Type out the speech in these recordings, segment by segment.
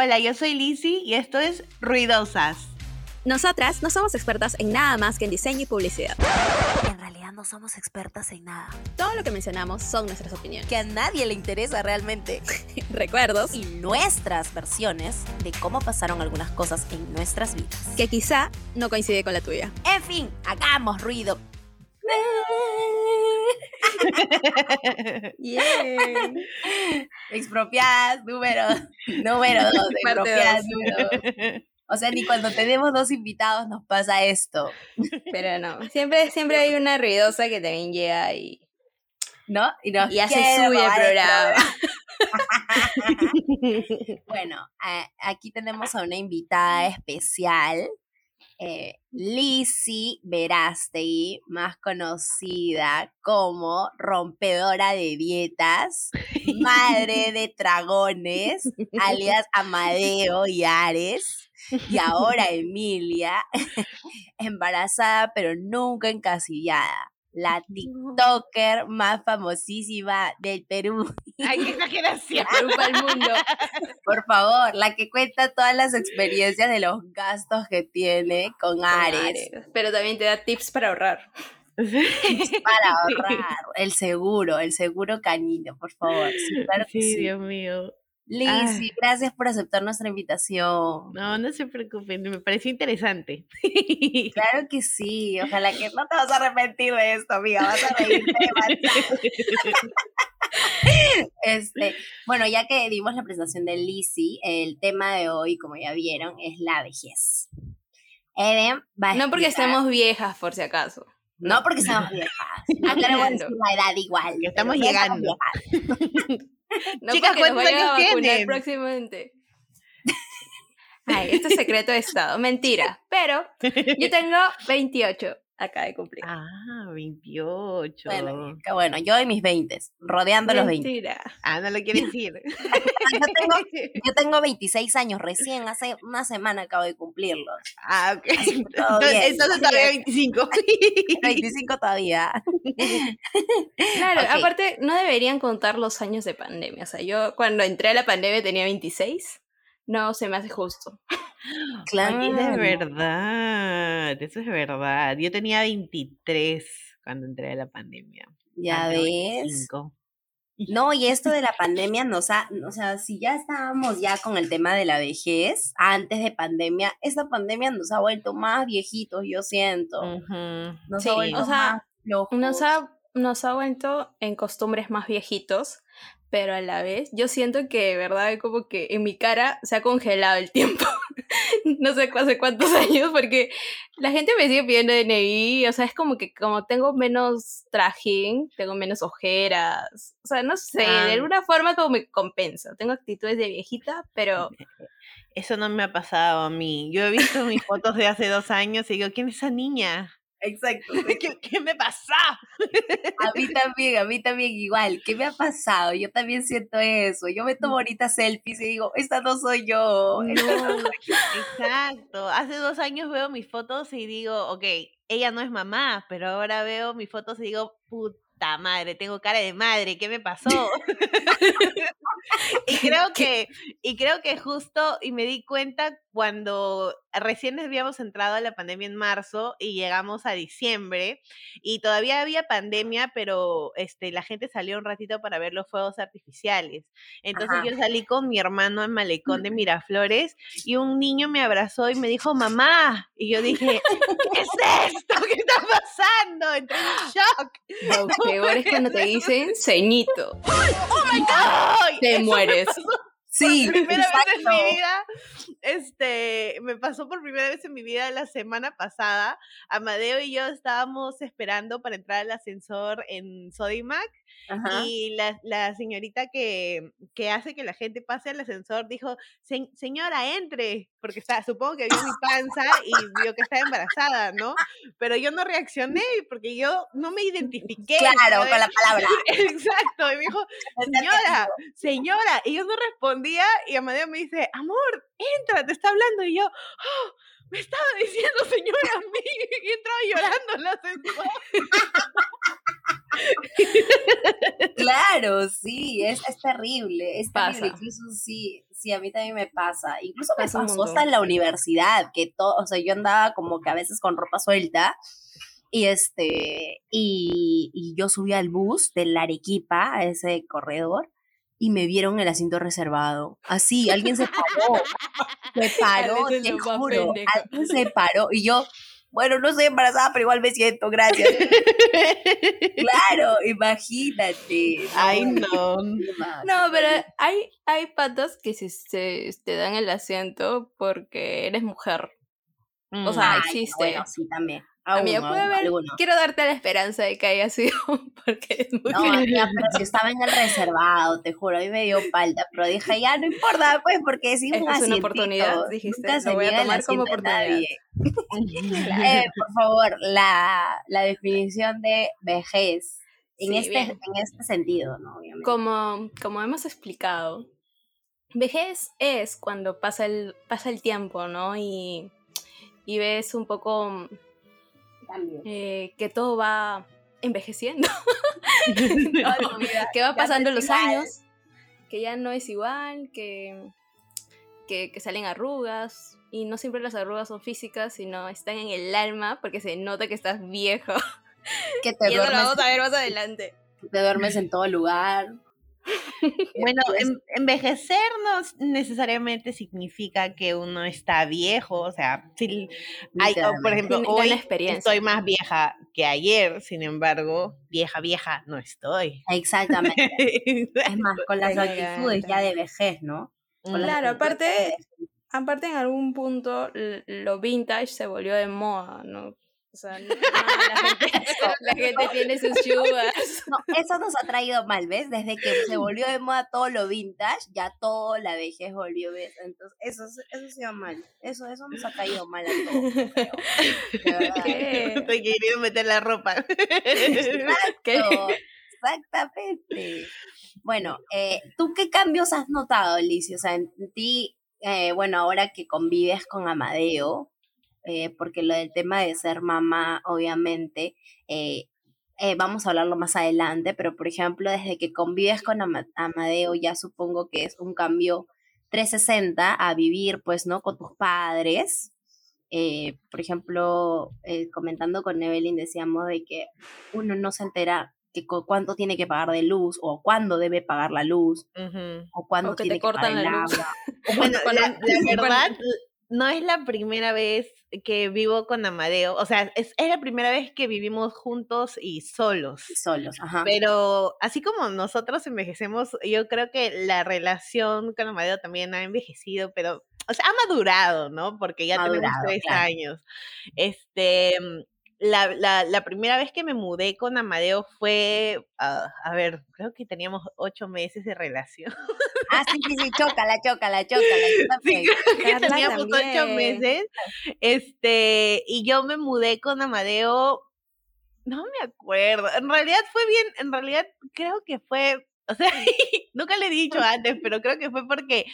Hola, yo soy Lizzy y esto es Ruidosas. Nosotras no somos expertas en nada más que en diseño y publicidad. En realidad no somos expertas en nada. Todo lo que mencionamos son nuestras opiniones. Que a nadie le interesa realmente. Recuerdos. Y nuestras versiones de cómo pasaron algunas cosas en nuestras vidas. Que quizá no coincide con la tuya. En fin, hagamos ruido. yeah. Expropiadas, número, número dos. Expropiadas, número dos. O sea, ni cuando tenemos dos invitados nos pasa esto. Pero no, siempre, siempre hay una ruidosa que también llega y... ¿No? Y, nos y hace suyo el programa. bueno, aquí tenemos a una invitada especial eh, Lizzie Verástegui, más conocida como rompedora de dietas, madre de dragones, alias Amadeo y Ares, y ahora Emilia, embarazada pero nunca encasillada la TikToker más famosísima del Perú. Ay, qué exageración. Perú para el mundo. Por favor, la que cuenta todas las experiencias de los gastos que tiene con Ares. Pero también te da tips para ahorrar. para ahorrar. El seguro, el seguro canino, por favor. Sí, claro que sí. Dios mío. Lizzy, gracias por aceptar nuestra invitación. No, no se preocupen, me pareció interesante. Claro que sí, ojalá que no te vas a arrepentir de esto, amiga, vas a reírte Este, bueno, ya que dimos la presentación de Lizzy, el tema de hoy, como ya vieron, es la vejez. Eden va a No porque estemos viejas, por si acaso. No porque estemos viejas. Aclaremos la edad igual. Que estamos llegando. No Chicas, ¿cuántos años tienen? Próximamente. Ay, esto es secreto de Estado. Mentira. Pero yo tengo 28 acá de cumplir. Ah, 28. Bueno, qué bueno. Yo y mis 20, rodeando los 20. Mentira. Ah, no lo quiere decir. yo, tengo, yo, tengo, 26 años, recién hace una semana acabo de cumplirlos. Ah, ok. Entonces, entonces todavía 25. 25 todavía. Claro, okay. aparte no deberían contar los años de pandemia. O sea, yo cuando entré a la pandemia tenía 26. No se me hace justo. Claro. es verdad, eso es verdad. Yo tenía 23 cuando entré a la pandemia. Ya ves. No, y esto de la pandemia nos ha, o sea, si ya estábamos ya con el tema de la vejez antes de pandemia, esta pandemia nos ha vuelto más viejitos, yo siento. Nos sí, ha vuelto o sea, nos ha, nos ha vuelto en costumbres más viejitos, pero a la vez yo siento que de verdad como que en mi cara se ha congelado el tiempo. no sé hace cuántos años, porque la gente me sigue pidiendo DNI, o sea, es como que como tengo menos trajín, tengo menos ojeras, o sea, no sé, de alguna forma como me compensa. Tengo actitudes de viejita, pero Eso no me ha pasado a mí. Yo he visto mis fotos de hace dos años y digo, ¿quién es esa niña? Exacto. ¿Qué, qué me pasa? A mí también, a mí también igual. ¿Qué me ha pasado? Yo también siento eso. Yo me tomo ahorita selfies y digo, esta no soy yo. No, exacto. Hace dos años veo mis fotos y digo, ok, ella no es mamá, pero ahora veo mis fotos y digo, puta madre, tengo cara de madre, ¿qué me pasó? y creo que, y creo que justo, y me di cuenta cuando recién habíamos entrado a la pandemia en marzo y llegamos a diciembre, y todavía había pandemia, pero este, la gente salió un ratito para ver los fuegos artificiales. Entonces Ajá. yo salí con mi hermano en Malecón de Miraflores y un niño me abrazó y me dijo, mamá. Y yo dije, ¿qué es esto? ¿Qué está pasando? Entré en shock. Peor es cuando te dicen ceñito, ¡Ay! te Eso mueres. Sí, Por primera vez en exacto. mi vida, este, me pasó por primera vez en mi vida la semana pasada. Amadeo y yo estábamos esperando para entrar al ascensor en Sodimac Ajá. y la, la señorita que, que hace que la gente pase al ascensor dijo, "Se- señora, entre, porque está, supongo que vio mi panza y vio que estaba embarazada, ¿no? Pero yo no reaccioné porque yo no me identifiqué. Claro, ¿sabes? con la palabra. Exacto, y me dijo, señora, señora, y yo no respondía y Amadeo me dice, amor, entra, te está hablando, y yo, "Oh, me estaba diciendo señora a mí, y entraba llorando en ascensor. Claro, sí, es, es terrible, es terrible. Incluso sí, sí, a mí también me pasa. Incluso me pasó hasta en la universidad, que todo, o sea, yo andaba como que a veces con ropa suelta. Y este, y, y yo subí al bus de la Arequipa, a ese corredor, y me vieron el asiento reservado. Así, alguien se paró. Se paró, te juro. Alguien se paró. Y yo, bueno, no soy embarazada, pero igual me siento, gracias. claro, imagínate. Ay, no. No, pero hay, hay patas que se, te dan el asiento porque eres mujer. O sea, mm. existe. Bueno, sí, también. Amiga, puede haber, quiero darte la esperanza de que haya sido porque es muy No, amiga, pero si estaba en el reservado, te juro, a mí me dio falta, pero dije, ya no importa, pues, porque es, es una oportunidad, dijiste, Nunca voy a tomar como oportunidad. eh, por favor, la, la definición de vejez en, este, en este sentido, ¿no? Obviamente. Como, como hemos explicado, vejez es cuando pasa el, pasa el tiempo, ¿no? Y, y ves un poco eh, que todo va envejeciendo. que va pasando los años, que ya no es igual, que, que, salen arrugas. Y no siempre las arrugas son físicas, sino están en el alma, porque se nota que estás viejo. Que te y eso lo vamos a ver más adelante. Te duermes en todo lugar. Bueno, envejecer no necesariamente significa que uno está viejo, o sea, si hay, por ejemplo, hoy estoy más vieja que ayer, sin embargo, vieja, vieja no estoy. Exactamente. es más, con las actitudes ya de vejez, ¿no? claro, aparte, aparte en algún punto lo vintage se volvió de moda, ¿no? La, gente, tiene sus chubas. No, eso nos ha traído mal, ¿ves? Desde que se volvió de moda todo lo vintage, ya todo la vejez volvió, ¿ves? Entonces, eso, eso se va mal. Eso, eso nos ha caído mal a todos, creo. Te querido meter la ropa. Exacto. Exactamente. Bueno, eh, ¿tú qué cambios has notado, Alicia? O sea, en ti, eh, bueno, ahora que convives con Amadeo, eh, porque lo del tema de ser mamá, obviamente, eh, eh, vamos a hablarlo más adelante, pero por ejemplo, desde que convives con Amadeo, ya supongo que es un cambio 360 a vivir, pues, ¿no? Con tus padres. por ejemplo, comentando con Evelyn, decíamos de que uno no se entera que cuánto tiene que pagar de luz o cuándo debe pagar la luz o cuándo tiene que pagar el agua. bueno, la, verdad, no es la primera vez que vivo con Amadeo, o sea, es, la primera vez que vivimos juntos y solos. Solos, ajá. Pero así como nosotros envejecemos, yo creo que la relación con Amadeo también ha envejecido, pero, o sea, ha madurado, ¿no? Porque ya tenemos tres años. Este, la, la, la, primera vez que me mudé con Amadeo fue, ah, a ver, creo que teníamos ocho meses de relación. Ah, sí, sí, sí, chócala, chócala, chócala. Sí, creo que teníamos ocho meses. Este, y yo me mudé con Amadeo, no me acuerdo, en realidad fue bien, en realidad creo que fue, o sea, nunca le he dicho antes, pero creo que fue porque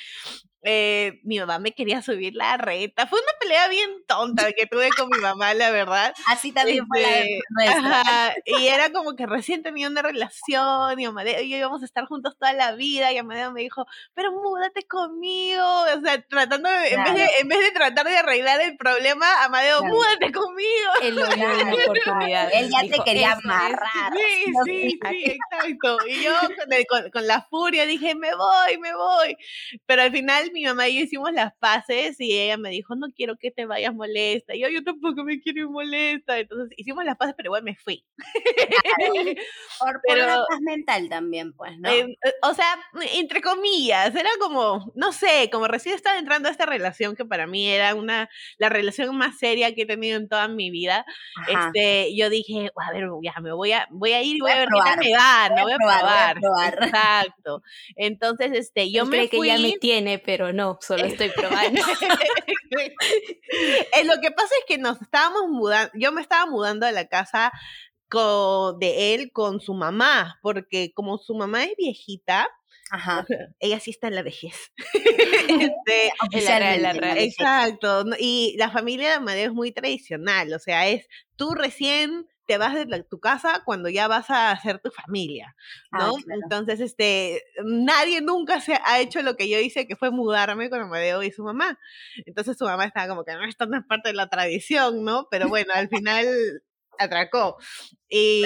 eh, mi mamá me quería subir la reta. Fue una pelea bien tonta que tuve con mi mamá, la verdad. Así también fue la este, nuestra. y era como que recién tenía una relación y Amadeo y yo íbamos a estar juntos toda la vida y Amadeo me dijo, pero múdate conmigo. O sea, tratando de, en, vez de, en vez de tratar de arreglar el problema, Amadeo, múdate conmigo. Él lo una oportunidad. Él ya te quería amarrar. Sí, sí, sí, exacto. Y yo con, con la furia dije, me voy, me voy. Pero al final mi mamá y yo hicimos las paces y ella me dijo, no quiero que te vayas molesta. Y yo, yo tampoco me quiero ir molesta. Entonces hicimos las paces, pero igual me fui. por, pero, paz mental también, pues, ¿no? Eh, o sea, entre comillas, era como, no sé, como recién estaba entrando a esta relación que para mí era una, la relación más seria que he tenido en toda mi vida. Este, yo dije, a ver, ya me voy a, voy a ir y voy, a ver qué tal me va, no voy a probar. Exacto. Entonces, este, yo me fui. que ya me tiene, pero no, solo estoy probando. Eh, lo que pasa es que nos estábamos mudando, yo me estaba mudando a la casa de él con su mamá, porque como su mamá es viejita, ella sí está en la vejez. este, exacto. Y la familia de Amadeo es muy tradicional, o sea, es tú recién te vas de tu casa cuando ya vas a hacer tu familia, ah, ¿no? Entonces, este, nadie nunca se ha hecho lo que yo hice, que fue mudarme con Amadeo y su mamá. Entonces su mamá estaba como que no, esto no es parte de la tradición, ¿no? Pero bueno, al final atracó. Y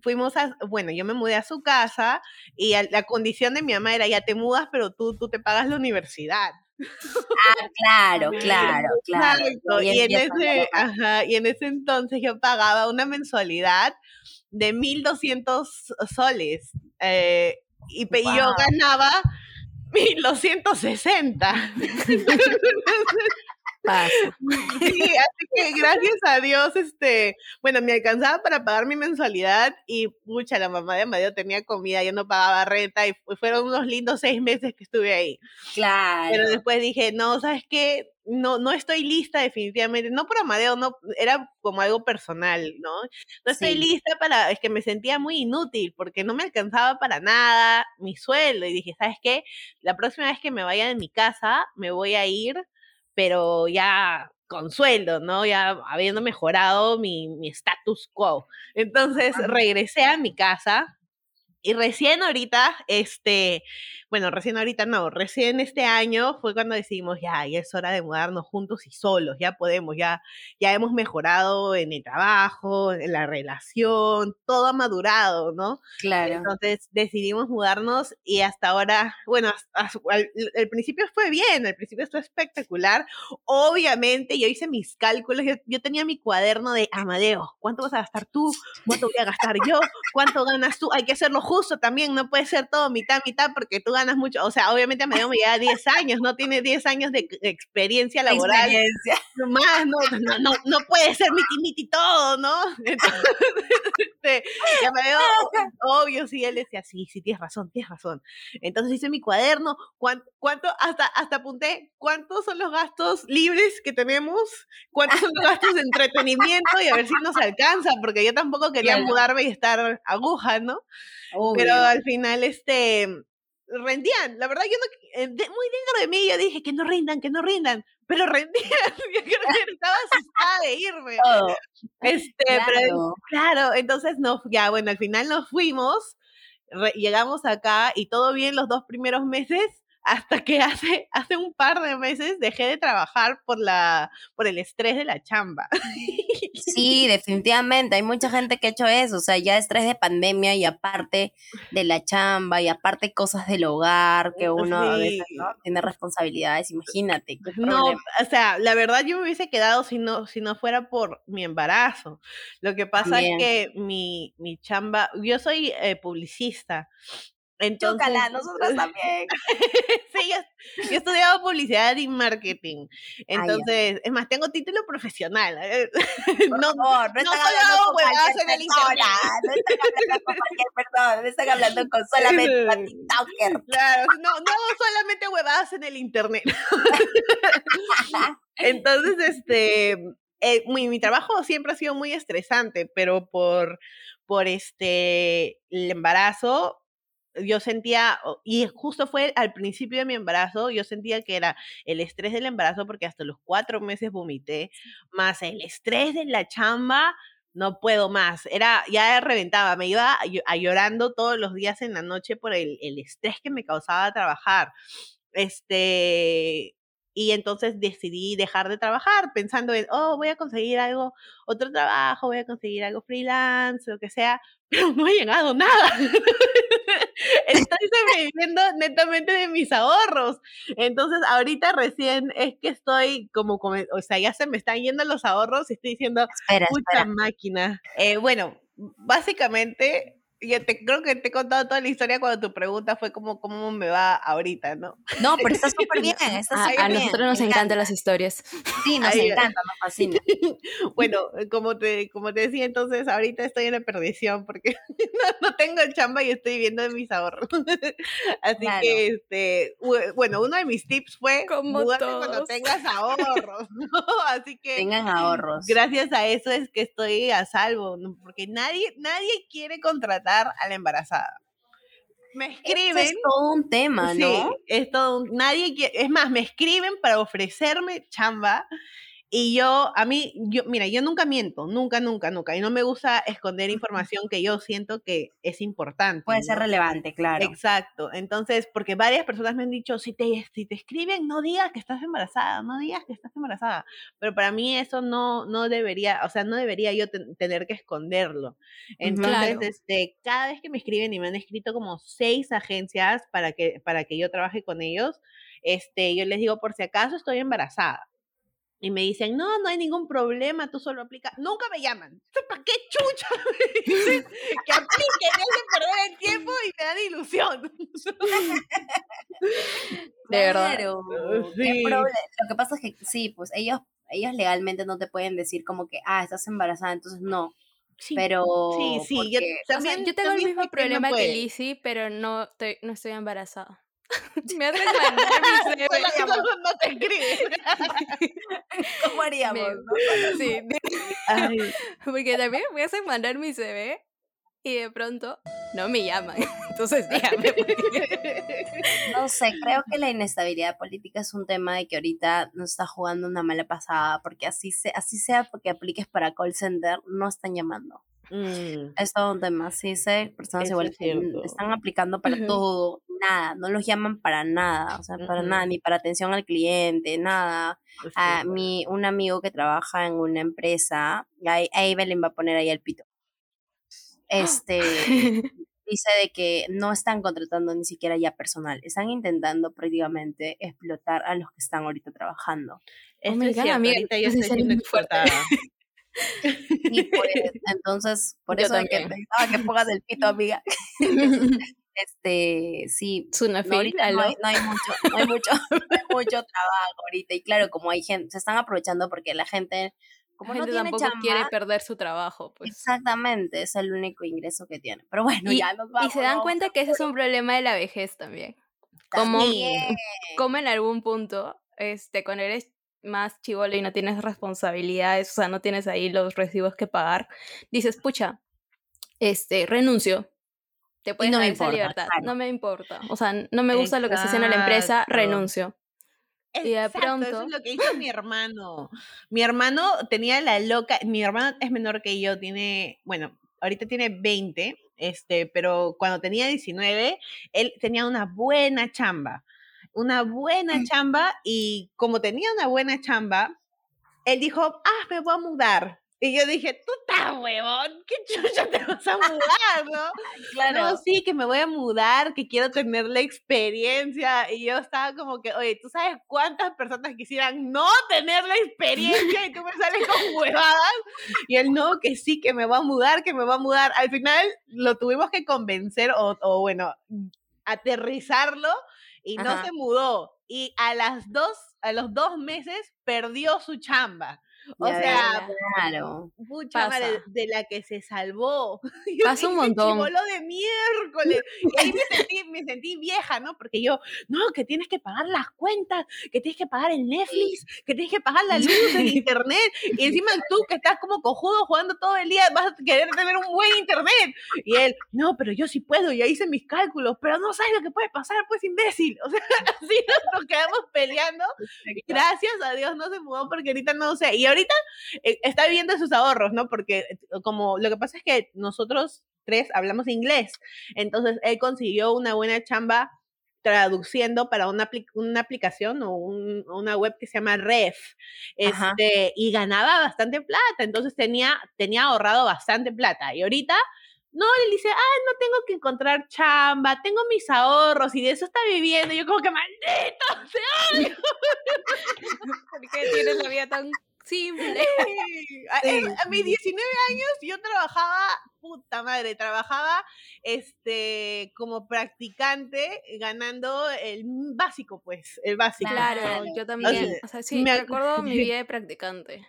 fuimos a, bueno, yo me mudé a su casa y la condición de mi mamá era, ya te mudas, pero tú, tú te pagas la universidad. Ah, claro, claro, claro. Y, en ese, ajá, y en ese entonces yo pagaba una mensualidad de 1.200 soles. Eh, y, y yo ganaba 1.260. Sí, así que gracias a Dios, este, bueno, me alcanzaba para pagar mi mensualidad y pucha, la mamá de Amadeo tenía comida, yo no pagaba renta y fueron unos lindos seis meses que estuve ahí. Claro. Pero después dije, no, ¿sabes qué? No, no estoy lista definitivamente, no por Amadeo, no, era como algo personal, ¿no? No estoy lista para, es que me sentía muy inútil porque no me alcanzaba para nada mi sueldo y dije, ¿sabes qué? La próxima vez que me vaya de mi casa, me voy a ir pero ya con sueldo, ¿no? Ya habiendo mejorado mi, mi status quo. Entonces regresé a mi casa y recién ahorita, este, bueno, recién ahorita no, recién este año fue cuando decidimos, ya, ya es hora de mudarnos juntos y solos, ya podemos, ya, ya hemos mejorado en el trabajo, en la relación, todo ha madurado, ¿no? Claro. Entonces decidimos mudarnos y hasta ahora, bueno, al, principio fue bien, al principio fue espectacular. Obviamente yo hice mis cálculos, yo, yo tenía mi cuaderno de Amadeo, ¿cuánto vas a gastar tú? ¿Cuánto voy a gastar yo? ¿Cuánto ganas tú? Hay que hacerlo justo también, no puede ser todo mitad, mitad, porque tú ganas mucho. O sea, obviamente me lleva 10 años, no tiene 10 años de experiencia laboral. Experiencia. Más, no, no, no, no puede ser miti miti todo, ¿no? Entonces, este, ya me veo, obvio, sí, él decía, sí, sí, tienes razón, tienes razón. Entonces hice mi cuaderno, ¿cuánto, cuánto hasta, hasta apunté, cuántos son los gastos libres que tenemos, cuántos son los gastos de entretenimiento y a ver si nos alcanza, porque yo tampoco quería mudarme y estar aguja, ¿no? Pero al final, este, rendían. La verdad, yo no, eh, muy dentro de mí yo dije que no rindan, que no rindan, pero rendían. Yo creo que estaba asustada de irme. Este, claro. Pero, claro, entonces no, ya, bueno, al final nos fuimos, llegamos acá y todo bien los dos primeros meses hasta que hace, hace un par de meses dejé de trabajar por, la, por el estrés de la chamba. Sí, definitivamente, hay mucha gente que ha hecho eso, o sea, ya estrés de pandemia y aparte de la chamba y aparte cosas del hogar que uno a veces tiene responsabilidades, imagínate. No, o sea, la verdad yo me hubiese quedado si no, si no fuera por mi embarazo. Lo que pasa es que mi, mi chamba, yo soy eh, publicista entonces, nosotros también. sí, yo, he estudiado publicidad y marketing. Entonces, es más, tengo título profesional. no, no, no, no están hablando con en el internet. No están hablando con cualquier persona, no están hablando con solamente con TikToker. Claro, no, no solamente huevadas en el internet. Entonces, este, eh, mi, mi trabajo siempre ha sido muy estresante, pero por, por este, el embarazo yo sentía, y justo fue al principio de mi embarazo, yo sentía que era el estrés del embarazo porque hasta los cuatro meses vomité, más el estrés de la chamba, no puedo más, era, ya reventaba, me iba a, llorando todos los días en la noche por el, el estrés que me causaba trabajar. Este, y entonces decidí dejar de trabajar pensando en, oh, voy a conseguir algo, otro trabajo, voy a conseguir algo freelance, lo que sea, pero no ha llegado nada. Estoy sobreviviendo netamente de mis ahorros. Entonces, ahorita recién es que estoy como, o sea, ya se me están yendo los ahorros y estoy diciendo, puta máquina. Eh, bueno, básicamente yo te, creo que te he contado toda la historia cuando tu pregunta fue como cómo me va ahorita, ¿no? No, pero está súper bien, está a, a nosotros nos encantan las historias. Sí, nos encanta, nos fascina. bueno, como te, como te decía, entonces ahorita estoy en la perdición porque no, tengo el chamba y estoy viviendo de mis ahorros. Así que, este, bueno, uno de mis tips fue como cuando tengas ahorros, ¿no? Así que... Tengan ahorros. Gracias a eso es que estoy a salvo, porque nadie, nadie quiere contratar a la embarazada. Me escriben. es todo un tema, ¿no? Sí, es todo un, nadie quiere, es más, me escriben para ofrecerme chamba Y yo, a mí, yo, mira, yo nunca miento, nunca, nunca, nunca. Y no me gusta esconder información que yo siento que es importante. Puede ser relevante, claro. Exacto. Entonces, porque varias personas me han dicho, si te, si te escriben, no digas que estás embarazada, no digas que estás embarazada. Pero para mí eso no, no debería, o sea, no debería yo tener que esconderlo. Entonces, este, cada vez que me escriben y me han escrito como seis agencias para que, para que yo trabaje con ellos, este, yo les digo, por si acaso estoy embarazada y me dicen, no, no hay ningún problema, tú solo aplicas. Nunca me llaman. ¿Para qué chucha me dicen que aplique, me hacen perder el tiempo y me dan ilusión? De verdad. Sí. Lo que pasa es que sí, pues ellos, ellos legalmente no te pueden decir como que, ah, estás embarazada, entonces no. Sí, pero sí, sí, yo, también, yo tengo el mismo problema que Lizzie, pero no, estoy, no estoy embarazada. Me mandar mi CV. no te escribe. ¿Cómo haríamos? Sí. Porque también me hacen mandar mi CV y de pronto no me llaman. Entonces dígame. No sé, creo que la inestabilidad política es un tema de que ahorita nos está jugando una mala pasada, porque así, se, así sea porque apliques para call center, no están llamando. Mm. Es todo un tema, sí sé, personas igual que están aplicando para todo, nada, no los llaman para nada, o sea, para nada, ni para atención al cliente, nada. A mi, un amigo que trabaja en una empresa, ahí, Evelyn va a poner ahí el pito. Este dice de que no están contratando ni siquiera ya personal, están intentando prácticamente explotar a los que están ahorita trabajando. Oh es cierto, ahorita yo estoy siendo explotada. Y pues, entonces, por eso es que pensaba que pongas el pito, amiga. este, sí, no, ahorita no hay, no hay, mucho, no hay mucho, mucho trabajo ahorita. Y claro, como hay gente, se están aprovechando porque la gente, como no tiene tampoco quiere perder su trabajo, pues. Exactamente, es el único ingreso que tiene. Pero bueno, y, ya nos vamos. Y se dan cuenta que ese es un problema de la vejez también. Como, como en algún punto, este, cuando eres más chivolo y no tienes responsabilidades, o sea, no tienes ahí los recibos que pagar, dices, pucha, este, renuncio. Te puedes no dar esa libertad. No me importa. O sea, no me gusta lo que se hace en la empresa, renuncio. y de pronto. Eso es lo que hizo mi hermano. Mi hermano tenía la loca. Mi hermano es menor que yo, tiene, bueno, ahorita tiene 20, este, pero cuando tenía 19, él tenía una buena chamba una buena mm. chamba y como tenía una buena chamba, él dijo, ah, me voy a mudar. Y yo dije, tú estás huevón, qué chucha te vas a mudar, ¿no? claro. No, sí, que me voy a mudar, que quiero tener la experiencia. Y yo estaba como que, oye, ¿tú sabes cuántas personas quisieran no tener la experiencia y tú me sales con huevadas? Y él, no, que sí, que me va a mudar, que me va a mudar. Al final lo tuvimos que convencer o, o bueno, aterrizarlo y no se mudó. Y a las dos, a los dos meses perdió su chamba. O sea, claro. mucha madre de la que se salvó. Pasa un montón. Chivolo de miércoles. Y ahí me sentí, me sentí vieja, ¿no? Porque yo, no, que tienes que pagar las cuentas, que tienes que pagar el Netflix, que tienes que pagar la luz, el internet. Y encima tú que estás como cojudo jugando todo el día, vas a querer tener un buen internet. Y él, no, pero yo sí puedo, ya hice mis cálculos, pero no sabes lo que puede pasar, pues imbécil. O sea, así nos quedamos peleando. Gracias a Dios no se mudó porque ahorita no sé. Y ahorita eh, está viviendo sus ahorros, ¿no? Porque eh, como lo que pasa es que nosotros tres hablamos inglés, entonces él consiguió una buena chamba traduciendo para una, una aplicación o una web que se llama Ref, este, y ganaba bastante plata, entonces tenía, tenía ahorrado bastante plata, y ahorita no, él dice, ah, no tengo que encontrar chamba, tengo mis ahorros y de eso está viviendo. Y yo como que maldito, te odio. ¿Por qué tienes la vida tan simple. A, mis 19 años yo trabajaba, puta madre, trabajaba este como practicante ganando el básico, pues, el básico. Claro, yo también. O sea, sí, me acuerdo mi vida de practicante.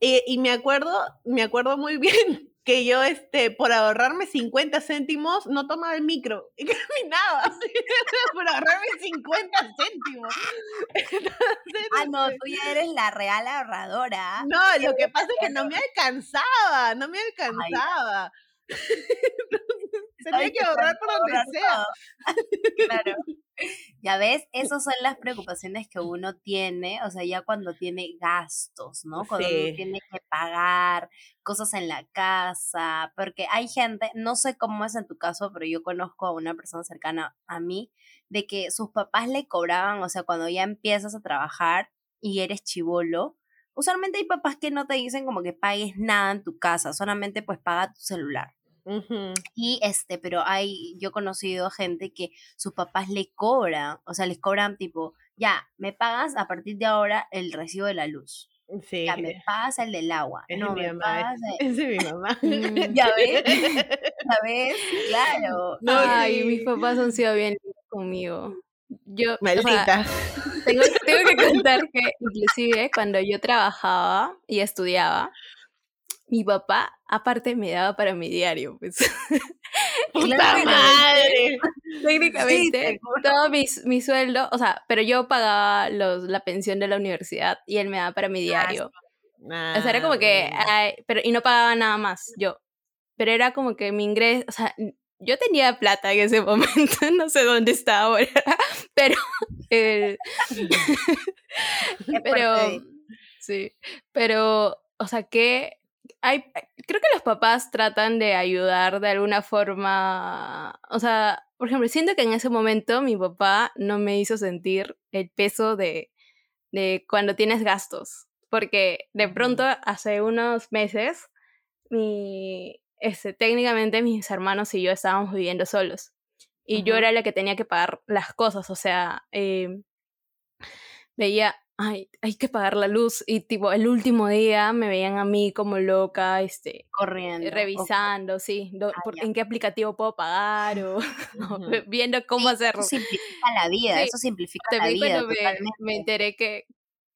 Y, y me acuerdo, me acuerdo muy bien que yo, este, por ahorrarme 50 céntimos, no tomaba el micro y caminaba, por ahorrarme 50 céntimos. ah, no, tú ya eres la real ahorradora. No, lo que pasa es que no me alcanzaba, no me alcanzaba. Tenía que ahorrar por donde sea. claro. Ya ves, esas son las preocupaciones que uno tiene, o sea, ya cuando tiene gastos, ¿no? Cuando uno tiene que pagar cosas en la casa, porque hay gente, no sé cómo es en tu caso, pero yo conozco a una persona cercana a mí, de que sus papás le cobraban, o sea, cuando ya empiezas a trabajar y eres chivolo, usualmente hay papás que no te dicen como que pagues nada en tu casa, solamente pues paga tu celular. Y este, pero hay, yo he conocido gente que sus papás le cobran, o sea, les cobran tipo, ya, me pagas a partir de ahora el recibo de la luz. Sí. Ya me pagas el del agua. Es no, mi mamá. Es, mi mamá. ya ves, ya ves, claro. No, Ay, mis papás han sido bien conmigo. Yo, Maldita. tengo, tengo que contar que inclusive cuando yo trabajaba y estudiaba, mi papá aparte me daba para mi diario, pues. ¡Puta madre! Técnicamente, todo mi, sueldo, o sea, pero yo pagaba los, la pensión de la universidad y él me daba para mi ah, diario. o sea, era como que, pero, y no pagaba nada más, yo. Pero era como que mi ingreso, o sea, yo tenía plata en ese momento, no sé dónde está ahora, pero, pero, sí, pero, o sea, que hay, creo que los papás tratan de ayudar de alguna forma, o sea, por ejemplo, siento que en ese momento mi papá no me hizo sentir el peso de, de cuando tienes gastos, porque de pronto hace unos meses, mi, este, técnicamente mis hermanos y yo estábamos viviendo solos y yo era la que tenía que pagar las cosas, o sea, eh, veía ay, hay que pagar la luz. Y tipo, el último día me veían a mí como loca, este, corriendo. Revisando, sí, ah, en qué aplicativo puedo pagar o, viendo cómo hacerlo. Eso simplifica la vida, eso simplifica la vida. Me, me, enteré que,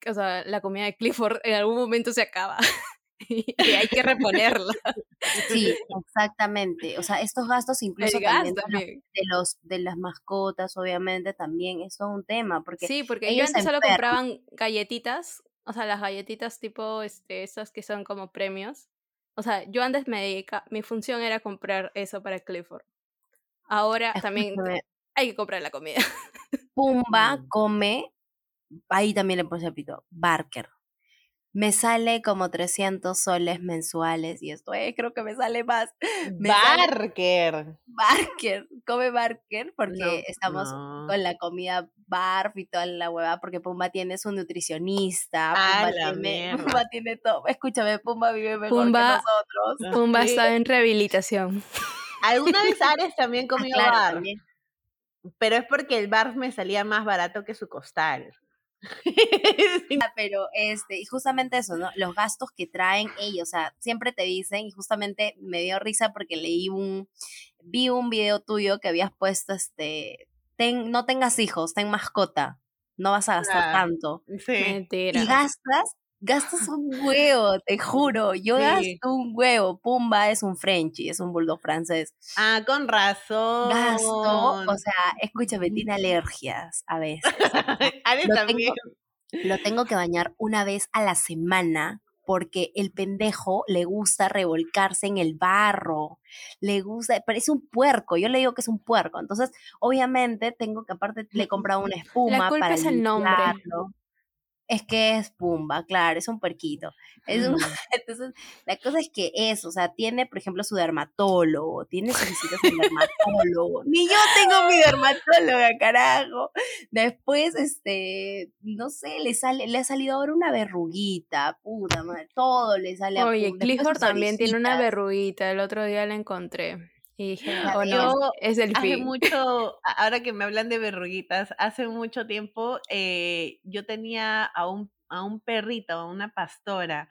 o sea, la comida de Clifford en algún momento se acaba. y hay que reponerla. Sí, exactamente. O sea, estos gastos incluso también, De, los de las mascotas, obviamente, también es un tema. Porque sí, porque ellos antes solo compraban galletitas, o sea, las galletitas tipo este, esas que son como premios. O sea, yo antes me dedica, mi función era comprar eso para Clifford. Ahora también hay que comprar la comida. Pumba come, ahí también le puse pito, Barker me sale como 300 soles mensuales y esto eh, creo que me sale más. Barker. Barker, come Barker porque estamos con la comida barf y toda la hueva porque Pumba tiene su nutricionista, Pumba, tiene, Pumba tiene todo. Escúchame, Pumba vive mejor que nosotros. Pumba está en rehabilitación. ¿Alguna vez Ares también comió ah, bar? Pero es porque el bar me salía más barato que su costal. Ah, pero este, y justamente eso, ¿no? Los gastos que traen ellos, o sea, siempre te dicen, y justamente me dio risa porque leí un, vi un video tuyo que habías puesto, este, ten, no tengas hijos, ten mascota, no vas a gastar tanto. Sí. Y gastas gastas un huevo, te juro. Yo gasto un huevo. Pumba es un Frenchy, es un bulldog francés. Ah, con razón. Gasto, o sea, escúchame, tiene alergias a veces. lo, también. Tengo, lo tengo que bañar una vez a la semana porque el pendejo le gusta revolcarse en el barro, le gusta, parece un puerco, yo le digo que es un puerco, entonces obviamente tengo que aparte le he comprado una espuma la culpa para es el nombre. Es que es Pumba, claro, es un puerquito. Es un, entonces, la cosa es que eso, o sea, tiene, por ejemplo, su dermatólogo, tiene sus visitas al dermatólogo. Ni yo tengo mi dermatóloga, carajo. Después, este, no sé, le sale, le ha salido ahora una verruguita, puta madre, todo le sale a Oye, Clifford también tiene una verruguita, el otro día la encontré. Y dije, oh, no, es el hace mucho, ahora que me hablan de verruguitas, hace mucho tiempo eh, yo tenía a un, a un perrito, a una pastora,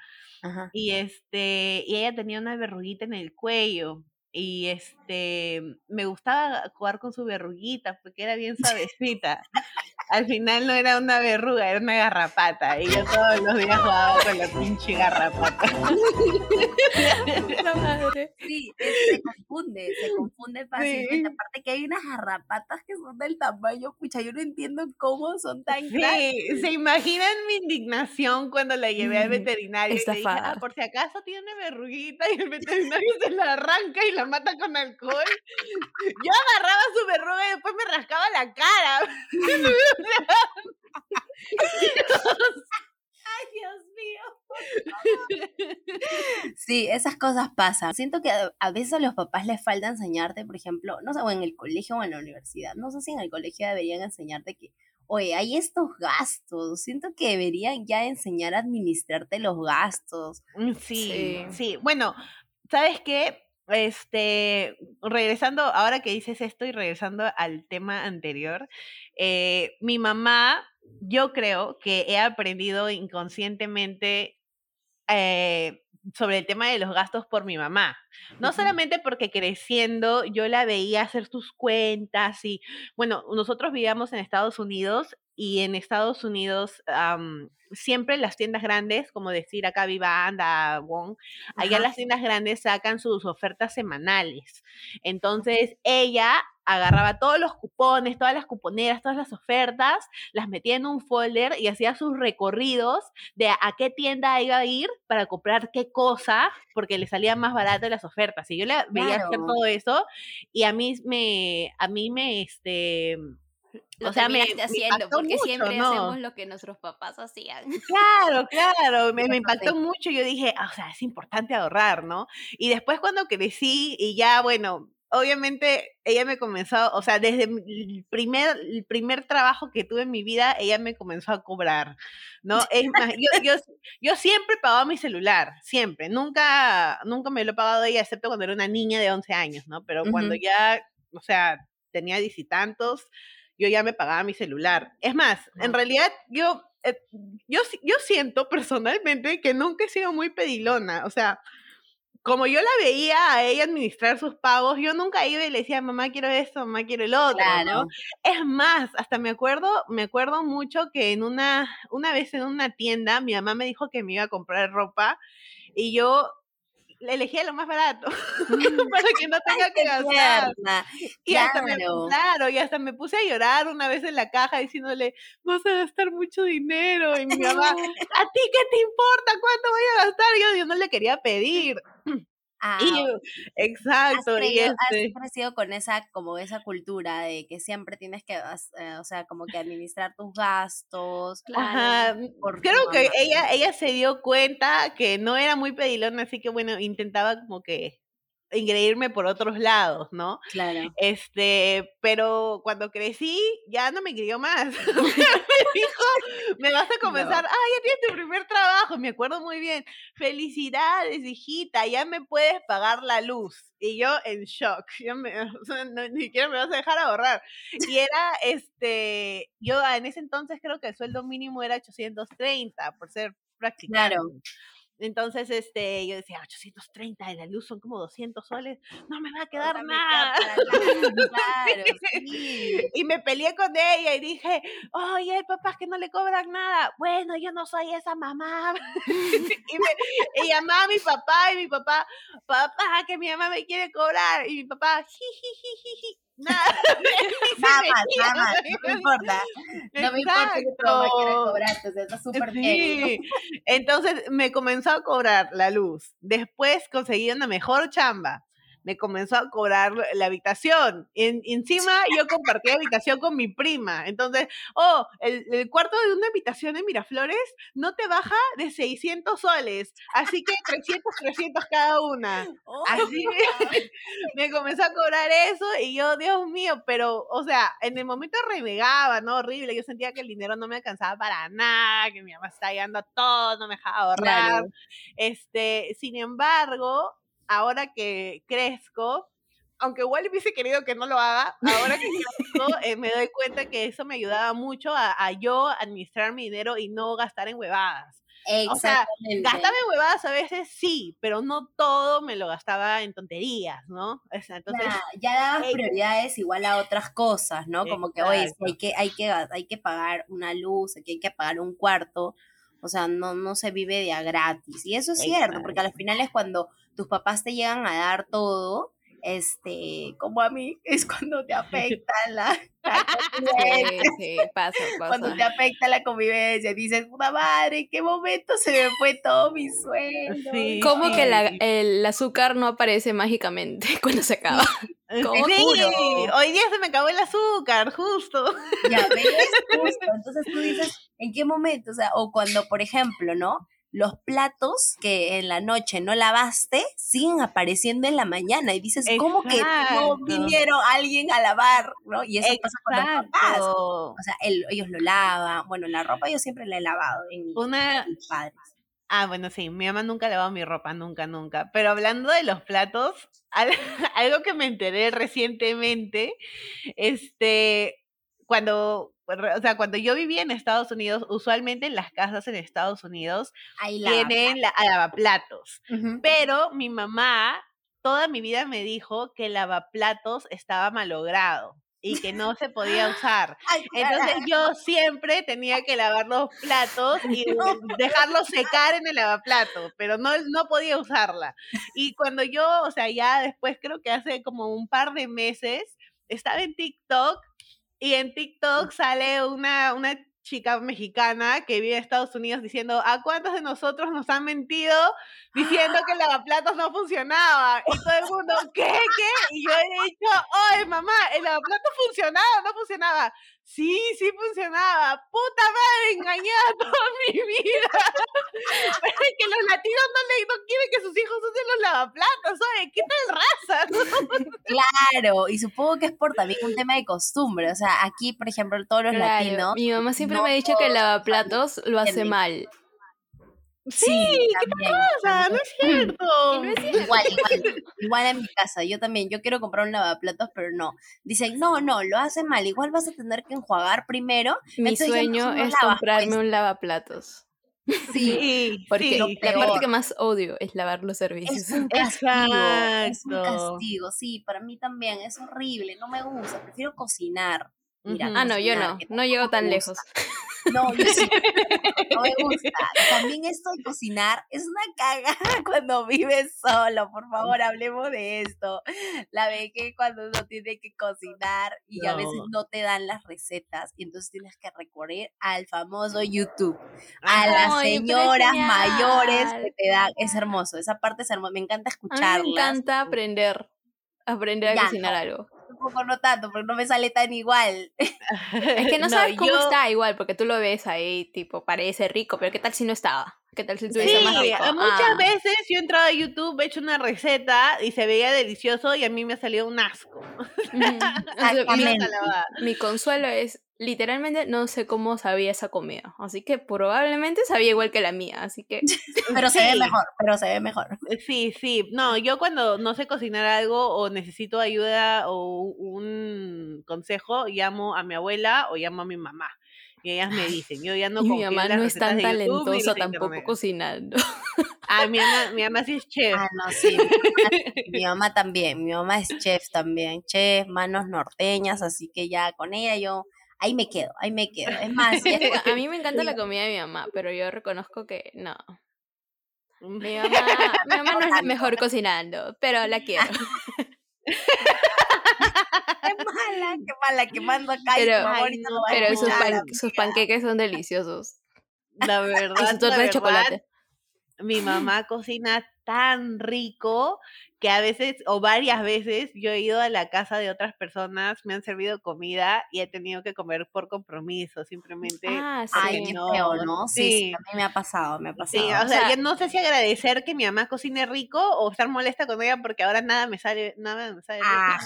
y este, y ella tenía una verruguita en el cuello y este me gustaba jugar con su verruguita porque era bien suavecita. Al final no era una verruga, era una garrapata. Y yo todos los días jugaba con la pinche garrapata. Sí, se confunde, se confunde fácilmente. Aparte que hay unas garrapatas que son del tamaño, pucha, yo no entiendo cómo son tan sí, se imaginan mi indignación cuando la llevé al veterinario. y le dije, ah, por si acaso tiene verruguita y el veterinario se la arranca y la mata con alcohol. Yo agarraba su verruga y después me rascaba la cara. Ay, Dios mío. Sí, esas cosas pasan. Siento que a veces a los papás les falta enseñarte, por ejemplo, no sé, o en el colegio o en la universidad. No sé si en el colegio deberían enseñarte que, oye, hay estos gastos. Siento que deberían ya enseñar a administrarte los gastos. Mm, sí, sí. Bueno, ¿sabes qué? Este, regresando, ahora que dices esto y regresando al tema anterior, eh, mi mamá yo creo que he aprendido inconscientemente eh, sobre el tema de los gastos por mi mamá. No solamente porque creciendo yo la veía hacer sus cuentas y, bueno, nosotros vivíamos en Estados Unidos y en Estados Unidos siempre las tiendas grandes, como decir acá Vivanda, Wong, allá las tiendas grandes sacan sus ofertas semanales. Entonces ella agarraba todos los cupones, todas las cuponeras, todas las ofertas, las metía en un folder y hacía sus recorridos de a qué tienda iba a ir para comprar qué cosa, porque le salía más barato las ofertas. Y yo le veía hacer todo eso y a mí me, a mí me, este, o sea, me, haciendo, porque siempre hacemos lo que nuestros papás hacían. Claro, claro, me, me impactó mucho. Yo dije, ah, o sea, es importante ahorrar, ¿no? Y después cuando crecí y ya, bueno, obviamente ella me comenzó, o sea, desde el primer, el primer trabajo que tuve en mi vida, ella me comenzó a cobrar, ¿no? Es más, yo, yo, yo, siempre pagaba mi celular, siempre, nunca, nunca me lo he pagado ella, excepto cuando era una niña de 11 años, ¿no? Pero cuando ya, o sea, tenía diez y tantos, yo ya me pagaba mi celular. Es más, en realidad yo, eh, yo, yo siento personalmente que nunca he sido muy pedilona, o sea, como yo la veía a ella administrar sus pagos, yo nunca iba y le decía, mamá quiero esto, mamá quiero el otro, ¿no? Es más, hasta me acuerdo, me acuerdo mucho que en una, una vez en una tienda, mi mamá me dijo que me iba a comprar ropa y yo elegía lo más barato para que no tenga que gastar. Y claro. hasta me, claro, y hasta me puse a llorar una vez en la caja diciéndole, vas a gastar mucho dinero. Y mi mamá, ¿a ti qué te importa cuánto voy a gastar? Yo, yo no le quería pedir. Ah, exacto. Has, y este... crecido con esa, como esa cultura de que siempre tienes que, eh, o sea, como que administrar tus gastos. Ajá. Creo que ella, ella se dio cuenta que no era muy pedilona, así que bueno, intentaba como que ingreírme por otros lados, ¿no? Claro. Este, pero cuando crecí, ya no me crió más. me dijo, me vas a comenzar, ah, ya tienes tu primer trabajo, me acuerdo muy bien. Felicidades, hijita, ya me puedes pagar la luz. Y yo en shock, ni siquiera me vas a dejar ahorrar. Y era, este, yo en ese entonces creo que el sueldo mínimo era 830 por ser practicante. Claro. Entonces, este, yo decía, 830 de la luz son como 200 soles, no me va a quedar nada. claro, Y me peleé con ella y dije, oye, papá, que no le cobran nada. Bueno, yo no soy esa mamá. y, me, llamaba a mi papá y mi papá, papá, que mi mamá me quiere cobrar. Y mi papá, Nada, nada más, nada más, no me importa. No me importa que tu mamá quiera cobrarte, o sea, está súper bien. Entonces me comenzó a cobrar la luz. Después conseguí una mejor chamba me comenzó a cobrar la habitación. En, encima yo compartí habitación con mi prima. Entonces, oh, el, cuarto de una habitación en Miraflores no te baja de 600 soles. Así que 300, 300 cada una. así me comenzó a cobrar eso y yo, Dios mío, pero, o sea, en el momento renegaba, ¿no? Horrible. Yo sentía que el dinero no me alcanzaba para nada, que mi mamá estaba dando todo, no me dejaba ahorrar. Este, sin embargo, ahora que crezco, aunque igual hubiese querido que no lo haga, ahora que crezco, eh, me doy cuenta que eso me ayudaba mucho a, yo administrar mi dinero y no gastar en huevadas. O sea, gastaba en huevadas a veces sí, pero no todo me lo gastaba en tonterías, ¿no? entonces, ya, dabas prioridades igual a otras cosas, ¿no? Como que, oye, hay que, hay, que, hay que pagar una luz, hay que pagar un cuarto, o sea, no, no se vive de a gratis. Y eso es cierto, porque al final es cuando tus papás te llegan a dar todo, este, como a mí, es cuando te afecta la, convivencia. Cuando te afecta la convivencia, dices, puta madre, ¿en qué momento se me fue todo mi sueño? como que el azúcar no aparece mágicamente cuando se acaba? Sí, hoy día se me acabó el azúcar, justo. Ya ves, justo. Entonces tú dices, ¿en qué momento? O sea, o cuando, por ejemplo, ¿no? Los platos que en la noche no lavaste siguen apareciendo en la mañana y dices, ¿cómo que no vinieron alguien a lavar? ¿no? Y eso pasa con los papás. O sea, ellos lo lavan. Bueno, la ropa yo siempre la he lavado en, Una... mis padres. Ah, bueno, sí, mi mamá nunca ha lavado mi ropa, nunca, nunca. Pero hablando de los platos, algo que me enteré recientemente, este, cuando o sea, cuando yo vivía en Estados Unidos, usualmente en las casas en Estados Unidos tienen la, lavaplatos. Pero mi mamá toda mi vida me dijo que el lavaplatos estaba malogrado y que no se podía usar. Entonces yo siempre tenía que lavar los platos y dejarlos secar en el lavaplato, pero no, no podía usarla. Y cuando yo, o sea, ya después creo que hace como un par de meses, estaba en TikTok y en TikTok sale una, una chica mexicana que vive en Estados Unidos diciendo, ¿a cuántos de nosotros nos han mentido diciendo que el lavaplatos no funcionaba? Y todo el mundo, ¿qué? ¿Qué? Y yo he dicho, ¡ay, mamá! El lavaplatos funcionaba, no funcionaba. Sí, sí funcionaba. Puta madre, engañada toda mi vida. Pero es que los latinos no, le, no quieren que sus hijos usen los lavaplatos, ¿sabes? ¿Qué tal raza? claro, y supongo que es por también un tema de costumbre. O sea, aquí, por ejemplo, todos los latinos. Mi mamá siempre me ha dicho que el lavaplatos lo hace mal. Sí, ¿qué pasa? No es cierto. Igual, igual, igual en mi casa, yo también, yo quiero comprar un lavaplatos, pero no. Dicen, no, no, lo hace mal, igual vas a tener que enjuagar primero. Mi sueño es comprarme pues". un lavaplatos. Sí, porque la parte que más odio es lavar los servicios. Es un castigo, es un castigo, sí, para mí también, es horrible, no me gusta, prefiero cocinar. Mira, Ah, no, yo no, no llego tan lejos. No, yo sí. No me gusta. También esto de cocinar es una cagada cuando vives solo. Por favor, hablemos de esto. La ve que cuando uno tiene que cocinar y a veces no te dan las recetas y entonces tienes que recurrir al famoso YouTube. A las señoras mayores que te dan. Es hermoso. Esa parte es hermosa. Me encanta escucharlas. me encanta aprender. Aprender a cocinar algo un poco no tanto, porque no me sale tan igual. es que no sabes cómo está igual, porque tú lo ves ahí, tipo, parece rico, pero ¿qué tal si no estaba? ¿Qué tal si tuviese más rico? Muchas ah. veces yo he entrado a YouTube, he hecho una receta y se veía delicioso y a mí me ha salido un asco. mi consuelo es literalmente no sé cómo sabía esa comida. Así que probablemente sabía igual que la mía. Así que. pero se ve mejor, pero se ve mejor. Eh, sí, sí. No, yo cuando no sé cocinar algo o necesito ayuda o un consejo, llamo a mi abuela o llamo a mi mamá. Y ellas me dicen, yo ya no Mi mamá no es tan talentosa tampoco cocinando. Ah, mi mamá, mi mamá sí es chef. Ah, no, sí. Mi mamá, también. Mi mamá es chef también. Chef, manos norteñas, así que ya con ella yo ahí me quedo, ahí me quedo. Es más, a mí me encanta la comida de mi mamá, pero yo reconozco que no. Mi mamá, mi mamá no es la mejor cocinando, pero la quiero. qué mala, qué mala, quemando acá. Pero, pero sus, sus panqueques son deliciosos. La verdad, la de chocolate. Mi mamá cocina tan rico que a veces o varias veces yo he ido a la casa de otras personas, me han servido comida y he tenido que comer por compromiso, simplemente. Ah, sí. no, ¿no? Sí, a mí me ha pasado, me ha pasado. Sí, o, sea, yo no sé si agradecer que mi mamá cocine rico o estar molesta con ella porque ahora nada me sale, nada me sale Ajá,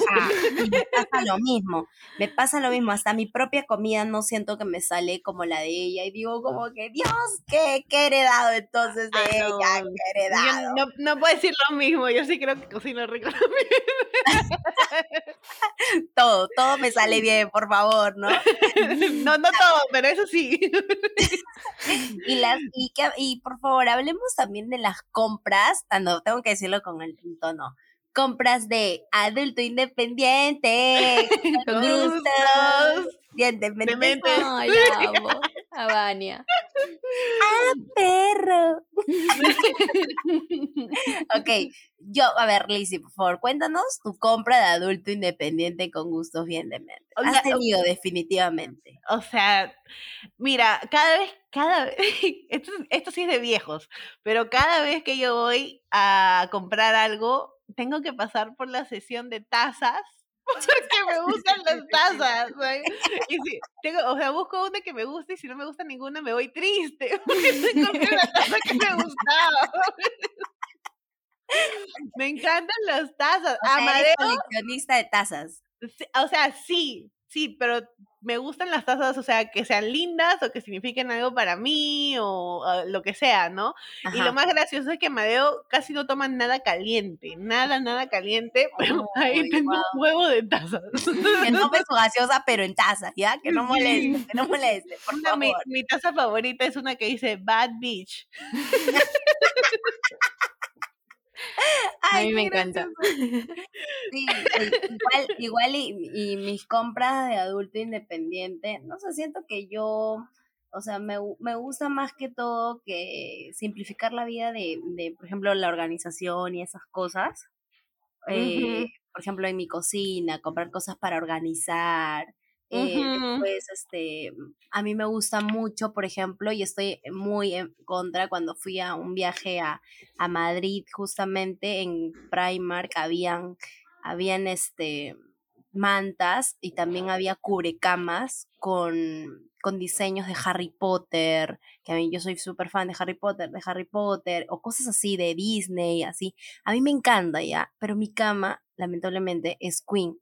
me pasa lo mismo, me pasa lo mismo, hasta mi propia comida no siento que me sale como la de ella y digo como que, Dios, ¿qué, qué he heredado entonces de ah, ella? ¿Qué he heredado? no, no puedo decir lo mismo, yo sí creo que cocino rico todo, todo me sale bien, por favor, ¿no? no, no todo, pero eso sí. y, las, y, que, y por favor, hablemos también de las compras, ah, no, tengo que decirlo con el tono compras de adulto independiente, con gustos, independiente. Ay, la amo. A Vania. ¡Ah, perro! Ok, yo, a ver, Lizzy, por favor, cuéntanos tu compra de adulto independiente con gustos bien de mente. Has tenido definitivamente. O sea, mira, cada vez, cada vez, esto, esto sí es de viejos, pero cada vez que yo voy a comprar algo, tengo que pasar por la sesión de tazas que me gustan las tazas. Y si tengo, o sea, busco una que me guste y si no me gusta ninguna me voy triste. Porque una taza que me gustaba. Me encantan las tazas. O sea, coleccionista de tazas. O sea, sí, sí, pero me gustan las tazas, o sea, que sean lindas o que signifiquen algo para mí o, lo que sea, ¿no? Y lo más gracioso es que Madeo casi no toma nada caliente, nada, nada caliente, pero ahí tengo un huevo de tazas. Que tome su gaseosa, pero en taza, ¿ya? Que no moleste, que no moleste, por favor. Mi, mi taza favorita es una que dice Bad Beach. a mí me encanta. Sí, igual, igual y, mis compras de adulto independiente, no sé, siento que yo, o sea, me, me gusta más que todo que simplificar la vida de, de por ejemplo, la organización y esas cosas. Eh, por ejemplo, en mi cocina, comprar cosas para organizar, eh, pues este, a mí me gusta mucho, por ejemplo, y estoy muy en contra cuando fui a un viaje a, a Madrid, justamente en Primark habían, habían este, mantas y también había cubrecamas con, con diseños de Harry Potter, que a mí yo soy súper fan de Harry Potter, de Harry Potter, o cosas así de Disney, así. A mí me encanta ya, pero mi cama, lamentablemente, es Queen.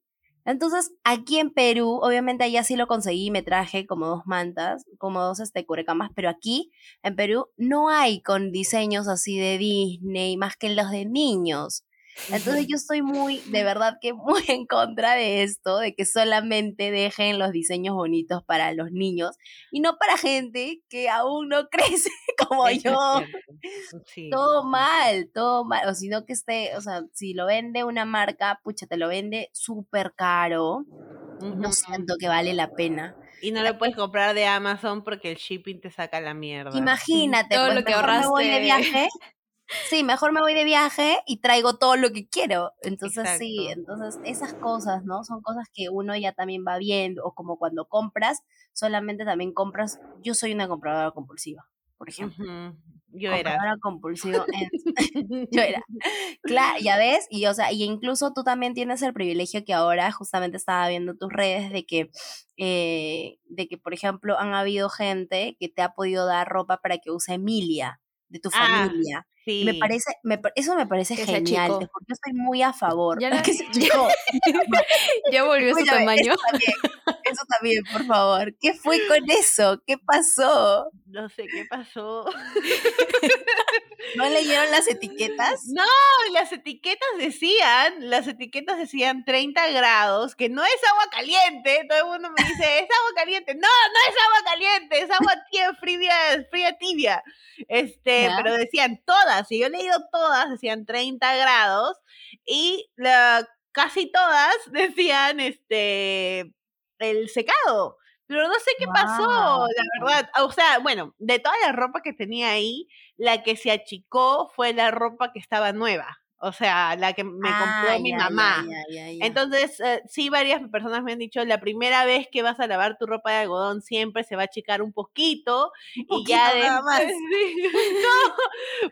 Entonces, aquí en Perú, obviamente allá sí lo conseguí, me traje como dos mantas, como dos este, curecamas, pero aquí en Perú no hay con diseños así de Disney, más que los de niños. Entonces yo estoy muy, de verdad que muy en contra de esto, de que solamente dejen los diseños bonitos para los niños y no para gente que aún no crece como yo. Todo mal, todo mal. O sino que esté, o sea, si lo vende una marca, pucha, te lo vende súper caro. No siento que vale la pena. Y no lo puedes comprar de Amazon porque el shipping te saca la mierda. Imagínate, todo pues, lo que ahorraste. de viaje Sí, mejor me voy de viaje y traigo todo lo que quiero. Entonces sí, entonces esas cosas, ¿no? Son cosas que uno ya también va viendo, o como cuando compras, solamente también compras, yo soy una compradora compulsiva, por ejemplo. Yo compradora era. compulsiva. yo era. Claro, ya ves, y o sea, y incluso tú también tienes el privilegio que ahora justamente estaba viendo tus redes de que, eh, de que, por ejemplo, han habido gente que te ha podido dar ropa para que use Emilia de tu ah, familia. Me parece, me, eso me parece genial, porque yo estoy muy a favor. Ya, ya volvió su tamaño. Eso también, por favor. ¿Qué fue con eso? ¿Qué pasó? No sé qué pasó. ¿No leyeron las etiquetas? No, las etiquetas decían, las etiquetas decían 30 grados, que no es agua caliente. Todo el mundo me dice, es agua caliente. No, no es agua caliente, es agua tibia, fría, fría tibia. Este, pero decían todas, y yo he leído todas, decían 30 grados, y la, casi todas decían, este, el secado. Pero no sé qué pasó, la verdad. O sea, bueno, de toda la ropa que tenía ahí, la que se achicó fue la ropa que estaba nueva. O sea, la que me compró ah, mi mamá. Entonces, eh, sí, varias personas me han dicho, la primera vez que vas a lavar tu ropa de algodón siempre se va a achicar un poquito. y ya de... más. no,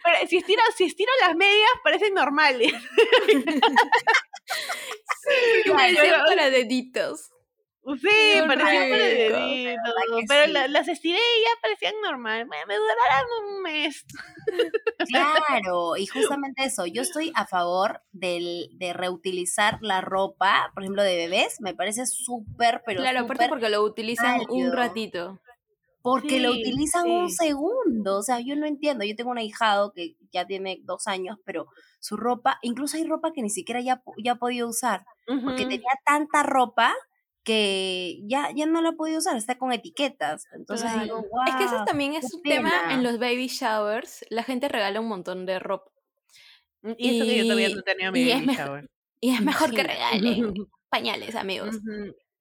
pero si estiro, si estiro las medias parecen normales. sí, para deditos. Sí, parecían deditos, pero las estiré y ya parecían normal. Me, me durarán un mes. Claro, y justamente eso, yo estoy a favor del, de reutilizar la ropa, por ejemplo, de bebés, me parece súper, pero Claro, aparte porque lo utilizan un ratito. Porque lo utilizan un segundo, o sea, yo no entiendo, yo tengo un ahijado que ya tiene dos años, pero su ropa, incluso hay ropa que ni siquiera ya, ya ha podido usar, porque tenía tanta ropa que ya, ya no la podido usar, está con etiquetas. Entonces digo, wow. Es que eso también es un tema en los baby showers. La gente regala un montón de ropa. Y, eso que yo todavía no tenía mi baby shower. Y es mejor que regalen pañales, amigos.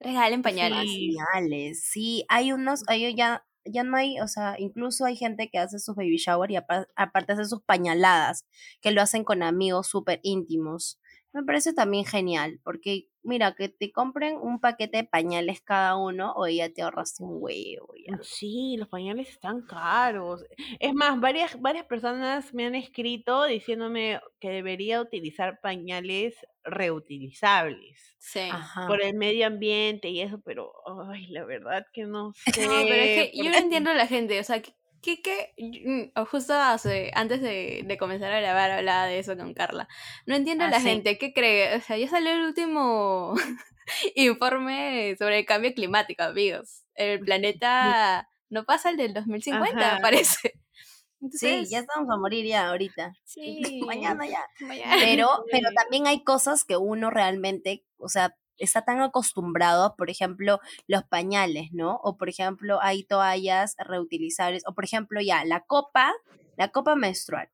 Regalen pañales. Pañales, sí. Hay unos, hay ya ya no hay, o sea, incluso hay gente que hace sus baby shower y aparte hace sus pañaladas, que lo hacen con amigos súper íntimos. Me parece también genial, porque mira, que te compren un paquete de pañales cada uno o ya te ahorraste un huevo. Ya. Sí, los pañales están caros. Es más, varias, varias personas me han escrito diciéndome que debería utilizar pañales reutilizables. Sí. Por el medio ambiente y eso, pero, ay, la verdad que no sé. No, pero es que yo no entiendo a la gente, o sea, ¿Qué, qué? Mm, justo hace, antes de, comenzar a grabar hablaba de eso con Carla. No entiendo a ah, la gente, ¿qué cree? O sea, ya salió el último informe sobre el cambio climático, amigos. El planeta no pasa el del 2050, parece. sí, ya estamos a morir ya ahorita. Sí. Mañana ya. Pero, pero también hay cosas que uno realmente, o sea, está tan acostumbrado, por ejemplo, los pañales, ¿no? O por ejemplo, hay toallas reutilizables, o por ejemplo, ya, la copa, la copa menstrual.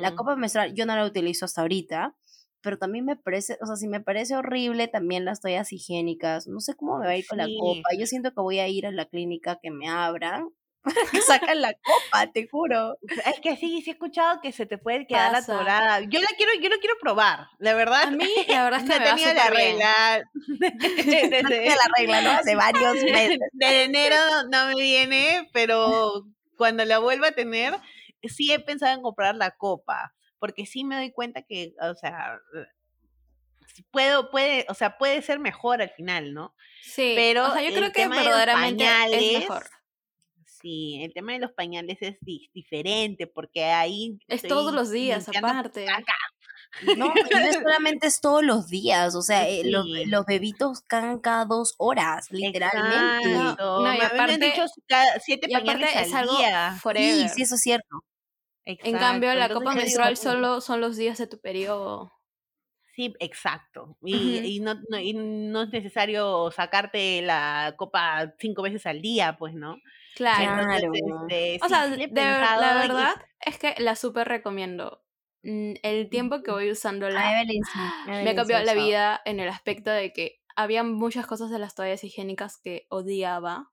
La copa menstrual yo no la utilizo hasta ahorita, pero también me parece, o sea, si me parece horrible también las toallas higiénicas, no sé cómo me va a ir con la copa, yo siento que voy a ir a la clínica que me abran que sacan la copa, te juro. Es que sí, sí he escuchado que se te puede quedar atorada. Yo la quiero, yo lo quiero probar, la verdad. A mí, la verdad es que no he tenido la regla. Desde, la regla, ¿no? Hace varios meses. De enero no me viene, pero cuando la vuelva a tener, sí he pensado en comprar la copa, porque sí me doy cuenta que, o sea, puedo, puede, o sea, puede ser mejor al final, ¿no? Sí, pero o sea, yo creo que verdaderamente es mejor Sí, el tema de los pañales es diferente porque ahí... Es todos los días aparte. No, no solamente es todos los días, o sea, eh, los, los, bebitos cagan cada dos horas, literalmente. No, y aparte, dicho siete pañales es algo día. Sí, sí, eso es cierto. En cambio, la copa menstrual solo son los días de tu periodo. Sí, exacto. Y, y, no, no, y no es necesario sacarte la copa cinco veces al día, pues, ¿no? Claro. Este, o sea, la verdad es que la súper recomiendo. Mm, el tiempo que voy usándola me cambió la vida en el aspecto de que había muchas cosas de las toallas higiénicas que odiaba.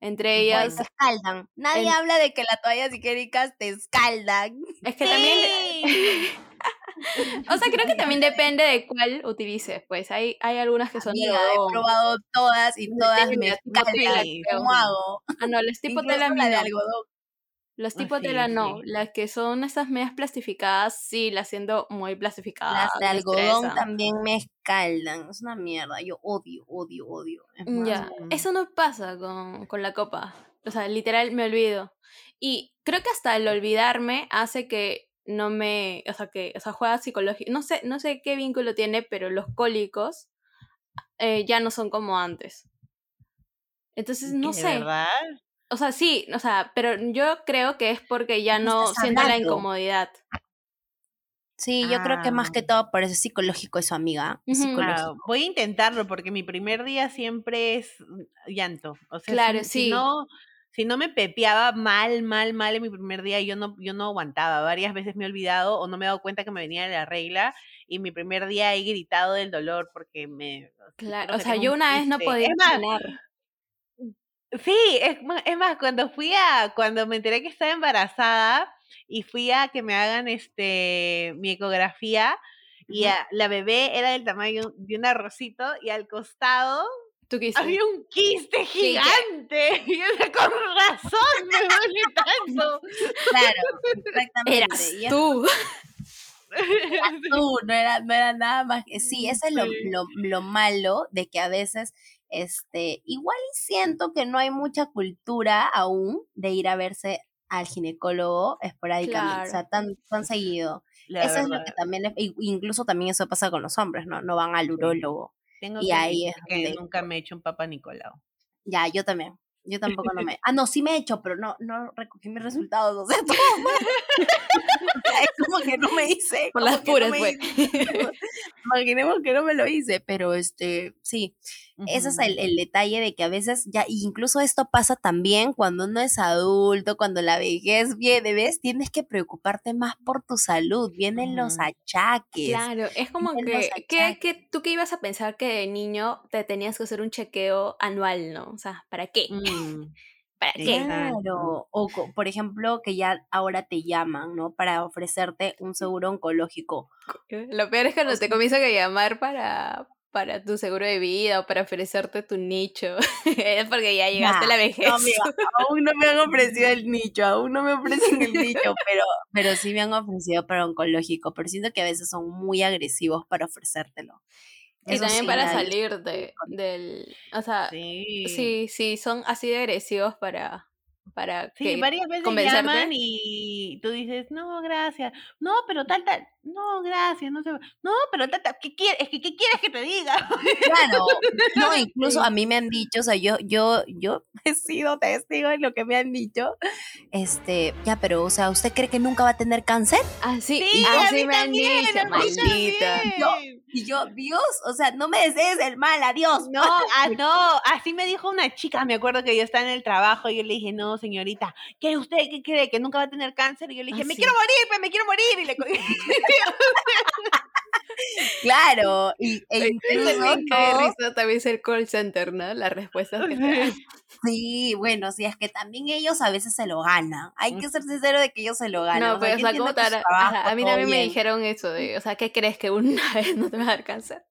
Entre ellas. te escaldan. Nadie habla de que las toallas higiénicas te escaldan. Es que también. o sea, creo que también depende de cuál utilices. Pues hay, hay algunas que son Amiga, He probado todas y todas me escaldan. ¿Cómo hago? Ah, no, las tipo tela la de algodón. Los tipo tela no, las que son esas medias plastificadas, sí, las siendo muy plastificadas. Las de algodón también me escaldan, es una mierda, yo odio, odio, odio. ya, eso no pasa con, con la copa, o sea, literal me olvido. Y creo que hasta el olvidarme hace que no me, o sea, que, o sea, juega psicológico, no sé, no sé qué vínculo tiene, pero los cólicos eh, ya no son como antes. Entonces, no sé. ¿Verdad? O sea, sí, o sea, pero yo creo que es porque ya no siento la incomodidad. Sí, yo creo que más que ah. todo parece psicológico eso, amiga. voy a intentarlo porque mi primer día siempre es llanto. O sea, claro, sí. no, si no me pepeaba mal, mal, mal en mi primer día, yo no, yo no aguantaba. Varias veces me he olvidado o no me he dado cuenta que me venía de la regla y mi primer día he gritado del dolor porque me... Claro, o sea, yo una vez no podía ganar. Sí, es, es más, cuando fui a, cuando me enteré que estaba embarazada y fui a que me hagan este mi ecografía y la bebé era del tamaño de un arrocito y al costado había un quiste gigante. Y yo con razón me duele tanto. Claro, exactamente. Eras tú. Eras tú, no era, no era nada más que. Sí, eso es lo, lo, lo malo de que a veces este, igual siento que no hay mucha cultura aún de ir a verse al ginecólogo esporádicamente, o sea, tan, tan seguido. eso es lo que también, incluso también eso pasa con los hombres, ¿no? No van al urólogo. Tengo y ahí es que nunca me he hecho un papá Nicolau. Ya, yo también. Yo tampoco no me. Ah, no, sí me he hecho, pero no, no recogí mis resultados. O sea, todo es como que no me hice. Por las puras, pues. Imaginemos que no me lo hice, pero este, sí. Ese es el, el, detalle de que a veces ya, incluso esto pasa también cuando uno es adulto, cuando la vejez viene, ¿ves? Tienes que preocuparte más por tu salud, vienen los achaques. Claro, es como que, que, que, tú que ibas a pensar que de niño te tenías que hacer un chequeo anual, ¿no? O sea, ¿para qué? Mm. ¿Para qué? Claro. O, por ejemplo, que ya ahora te llaman, ¿no? Para ofrecerte un seguro oncológico. Lo peor es que no te comienzan a llamar para, para tu seguro de vida o para ofrecerte tu nicho. es porque ya llegaste a la vejez. No, aún no me han ofrecido el nicho, aún no me ofrecen el nicho, pero, pero sí me han ofrecido para oncológico, pero siento que a veces son muy agresivos para ofrecértelo. y también para salir de, del... O sea, sí, sí, son así de agresivos para, para sí, varias veces llaman y tú dices, no, gracias, no, pero tal, tal, no, gracias, no sé, no, pero tal, ¿qué quieres? Es que, ¿qué quieres que te diga? Claro, no, incluso a mí me han dicho, o sea, yo, yo, yo he sido testigo de lo que me han dicho, este, ya, pero, o sea, ¿usted cree que nunca va a tener cáncer? Ah, sí, así me han dicho, maldita. Y yo, Dios, o sea, no me desees el mal, adiós. No, ah, no, así me dijo una chica, me acuerdo que yo estaba en el trabajo y yo le dije, no, señorita, ¿qué usted qué cree? ¿Que nunca va a tener cáncer? Y yo le dije, ah, me quiero morir, pues, me quiero morir. Y le Claro, y e incluso también es el call center, ¿no? La respuesta que te Sí, bueno, sí, es que también ellos a veces se lo ganan. Hay que ser sincero de que ellos se lo ganan. No, pero o sea, ¿cómo a mí también me dijeron eso de, o sea, ¿qué crees que una vez no te va a cáncer?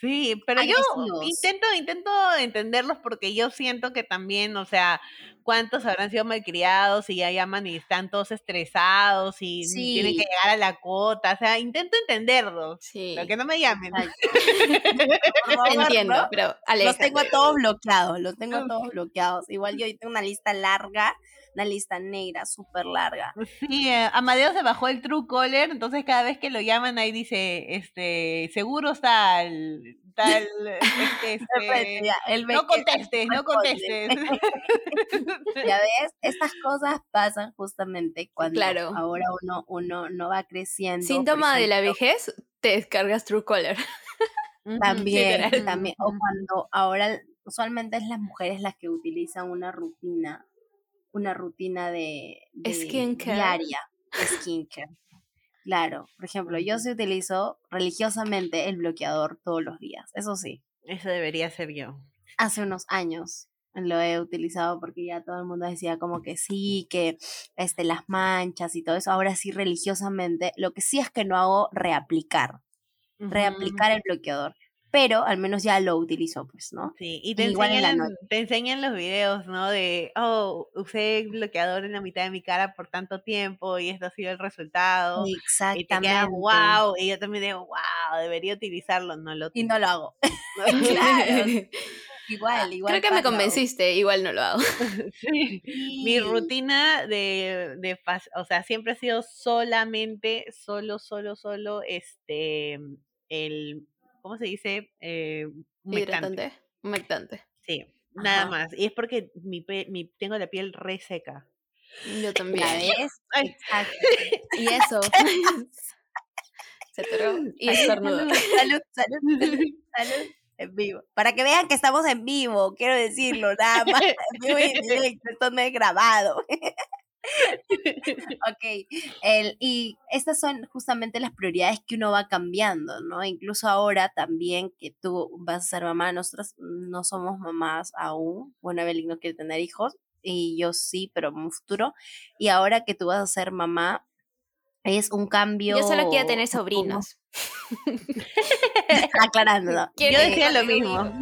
Sí, pero yo intento, intento entenderlos porque yo siento que también, o sea, cuántos habrán sido malcriados y ya llaman y están todos estresados y tienen que llegar a la cuota, o sea, intento entenderlos, sí. pero que no me llamen. Entiendo, pero Los tengo a todos bloqueados, los tengo a todos bloqueados. Igual yo tengo una lista larga una lista negra súper larga. Sí, eh, Amadeo se bajó el True Caller, entonces cada vez que lo llaman ahí dice, este, seguro tal, tal, este, este no contestes, no contestes. ya ves, estas cosas pasan justamente cuando ahora uno, uno no va creciendo. Síntoma de la vejez, te descargas True Caller. También, también, o cuando ahora usualmente es las mujeres las que utilizan una rutina una rutina de, diaria de skincare. Claro, por ejemplo, yo sí utilizo religiosamente el bloqueador todos los días, eso sí. Eso debería ser yo. Hace unos años lo he utilizado porque ya todo el mundo decía como que sí, que este, las manchas y todo eso. Ahora sí, religiosamente, lo que sí es que no hago reaplicar, reaplicar el bloqueador pero al menos ya lo utilizo, pues, ¿no? Sí, y te, enseñan, te enseñan los videos, ¿no? De, oh, usé bloqueador en la mitad de mi cara por tanto tiempo y esto ha sido el resultado. Exactamente. Y te quedas, wow, y yo también digo, wow, debería utilizarlo, no lo Y no lo hago. claro. Igual, igual. Creo que me convenciste, igual no lo hago. Mi rutina de, de, o sea, siempre ha sido solamente, solo, solo, solo, este, el ¿cómo se dice? Eh, Hidratante. Humectante. Sí, nada más. Y es porque mi, mi, tengo la piel reseca. Yo también. ves? Exacto. Y eso. Se atoró y. Salud, salud, salud, salud. En vivo. Para que vean que estamos en vivo, quiero decirlo, nada más. esto no es grabado. ok, el, y estas son justamente las prioridades que uno va cambiando, ¿no? Incluso ahora también que tú vas a ser mamá, nosotros no somos mamás aún, bueno, Evelyn no quiere tener hijos, y yo sí, pero en un futuro, y ahora que tú vas a ser mamá, es un cambio... Yo solo quiero tener sobrinos. Aclarando. Yo decía lo mismo.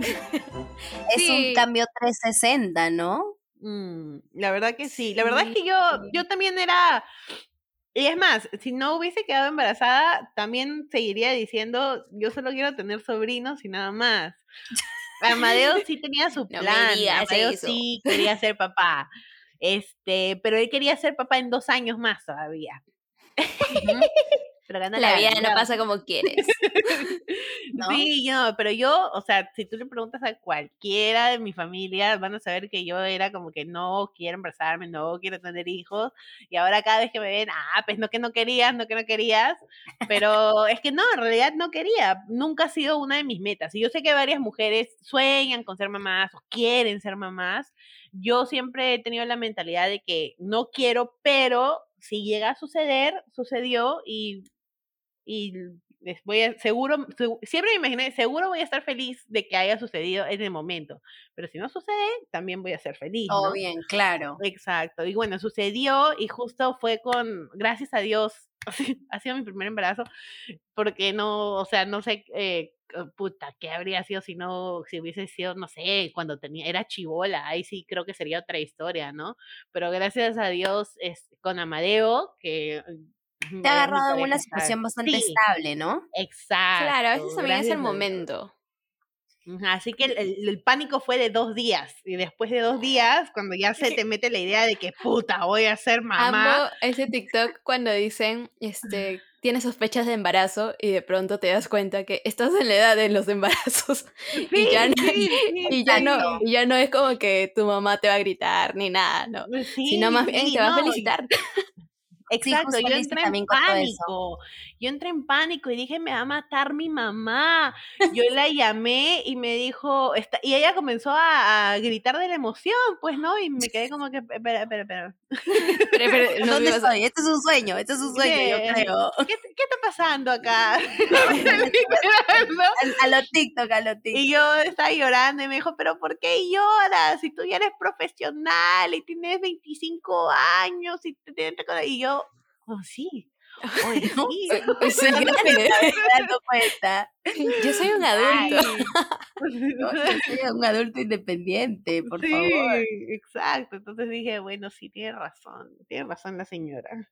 es un cambio 360, ¿no? Mm, la verdad que sí. La verdad es que yo, yo también era. Y es más, si no hubiese quedado embarazada, también seguiría diciendo, yo solo quiero tener sobrinos y nada más. Amadeo sí tenía su plan. Amadeo sí quería ser papá. Este, pero él quería ser papá en dos años más todavía. La, vida no pasa como quieres. Sí, no, pero yo, o sea, si tú le preguntas a cualquiera de mi familia, van a saber que yo era como que no quiero embarazarme, no quiero tener hijos, y ahora cada vez que me ven, ah, pues no que no querías, no que no querías, pero es que no, en realidad no quería, nunca ha sido una de mis metas, y yo sé que varias mujeres sueñan con ser mamás o quieren ser mamás, yo siempre he tenido la mentalidad de que no quiero, pero si llega a suceder, sucedió y y voy a, seguro, siempre me imaginé, seguro voy a estar feliz de que haya sucedido en el momento, pero si no sucede, también voy a ser feliz. Todo bien, claro. Exacto, y bueno, sucedió y justo fue con, gracias a Dios, ha sido mi primer embarazo, porque no, o sea, no sé, eh, puta, ¿qué habría sido si no, si hubiese sido, no sé, cuando tenía, era chivola, ahí sí creo que sería otra historia, ¿no? Pero gracias a Dios, es, con Amadeo, que te ha agarrado en una situación bastante estable, ¿no? Exacto. Claro, a veces también es el momento. Así que el, pánico fue de dos días. Y después de dos días, cuando ya se te mete la idea de que puta, voy a ser mamá. Amo ese TikTok cuando dicen, este, tienes sospechas de embarazo y de pronto te das cuenta que estás en la edad de los embarazos. y, ya no, y, ya no, y ya no es como que tu mamá te va a gritar ni nada, ¿no. Sino más bien te va a felicitar. Exacto, yo entré en pánico. Yo entré en pánico y dije, me va a matar mi mamá. Yo la llamé y me dijo, y ella comenzó a, gritar de la emoción, pues, ¿no? Y me quedé como que, espera, espera, espera. pero, ¿Dónde estoy? Esto es un sueño, esto es un sueño, yo creo. ¿Qué, ¿Qué, está pasando acá? a, lo TikTok, a lo TikTok. Y yo estaba llorando y me dijo, pero ¿por qué lloras? Si tú ya eres profesional y tienes 25 años y, te, y yo, oh sí, Oye, sí. Soy Yo soy un adulto. yo soy un adulto independiente, por sí, favor. Exacto. Entonces dije, bueno, sí, tiene razón. Tiene razón la señora.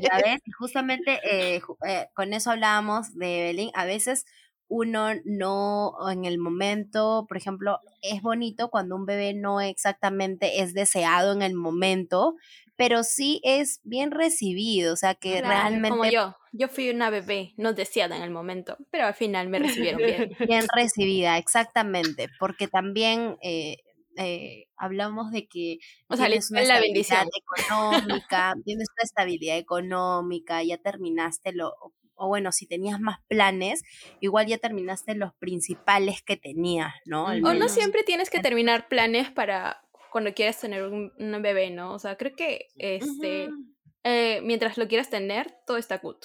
ya ves, justamente eh, eh, con eso hablábamos de Evelyn. A veces uno no en el momento, por ejemplo, es bonito cuando un bebé no exactamente es deseado en el momento, pero sí es bien recibido, o sea que realmente... Como yo, yo fui una bebé no deseada en el momento, pero al final me recibieron bien. Bien recibida, exactamente, porque también eh, eh, hablamos de que o sea, tienes una la bendición económica, tienes una estabilidad económica, ya terminaste lo, o bueno, si tenías más planes, igual ya terminaste los principales que tenías, ¿no? o no siempre tienes que terminar planes para cuando quieres tener un, bebé, ¿no? O sea, creo que este, eh, mientras lo quieras tener, todo está good.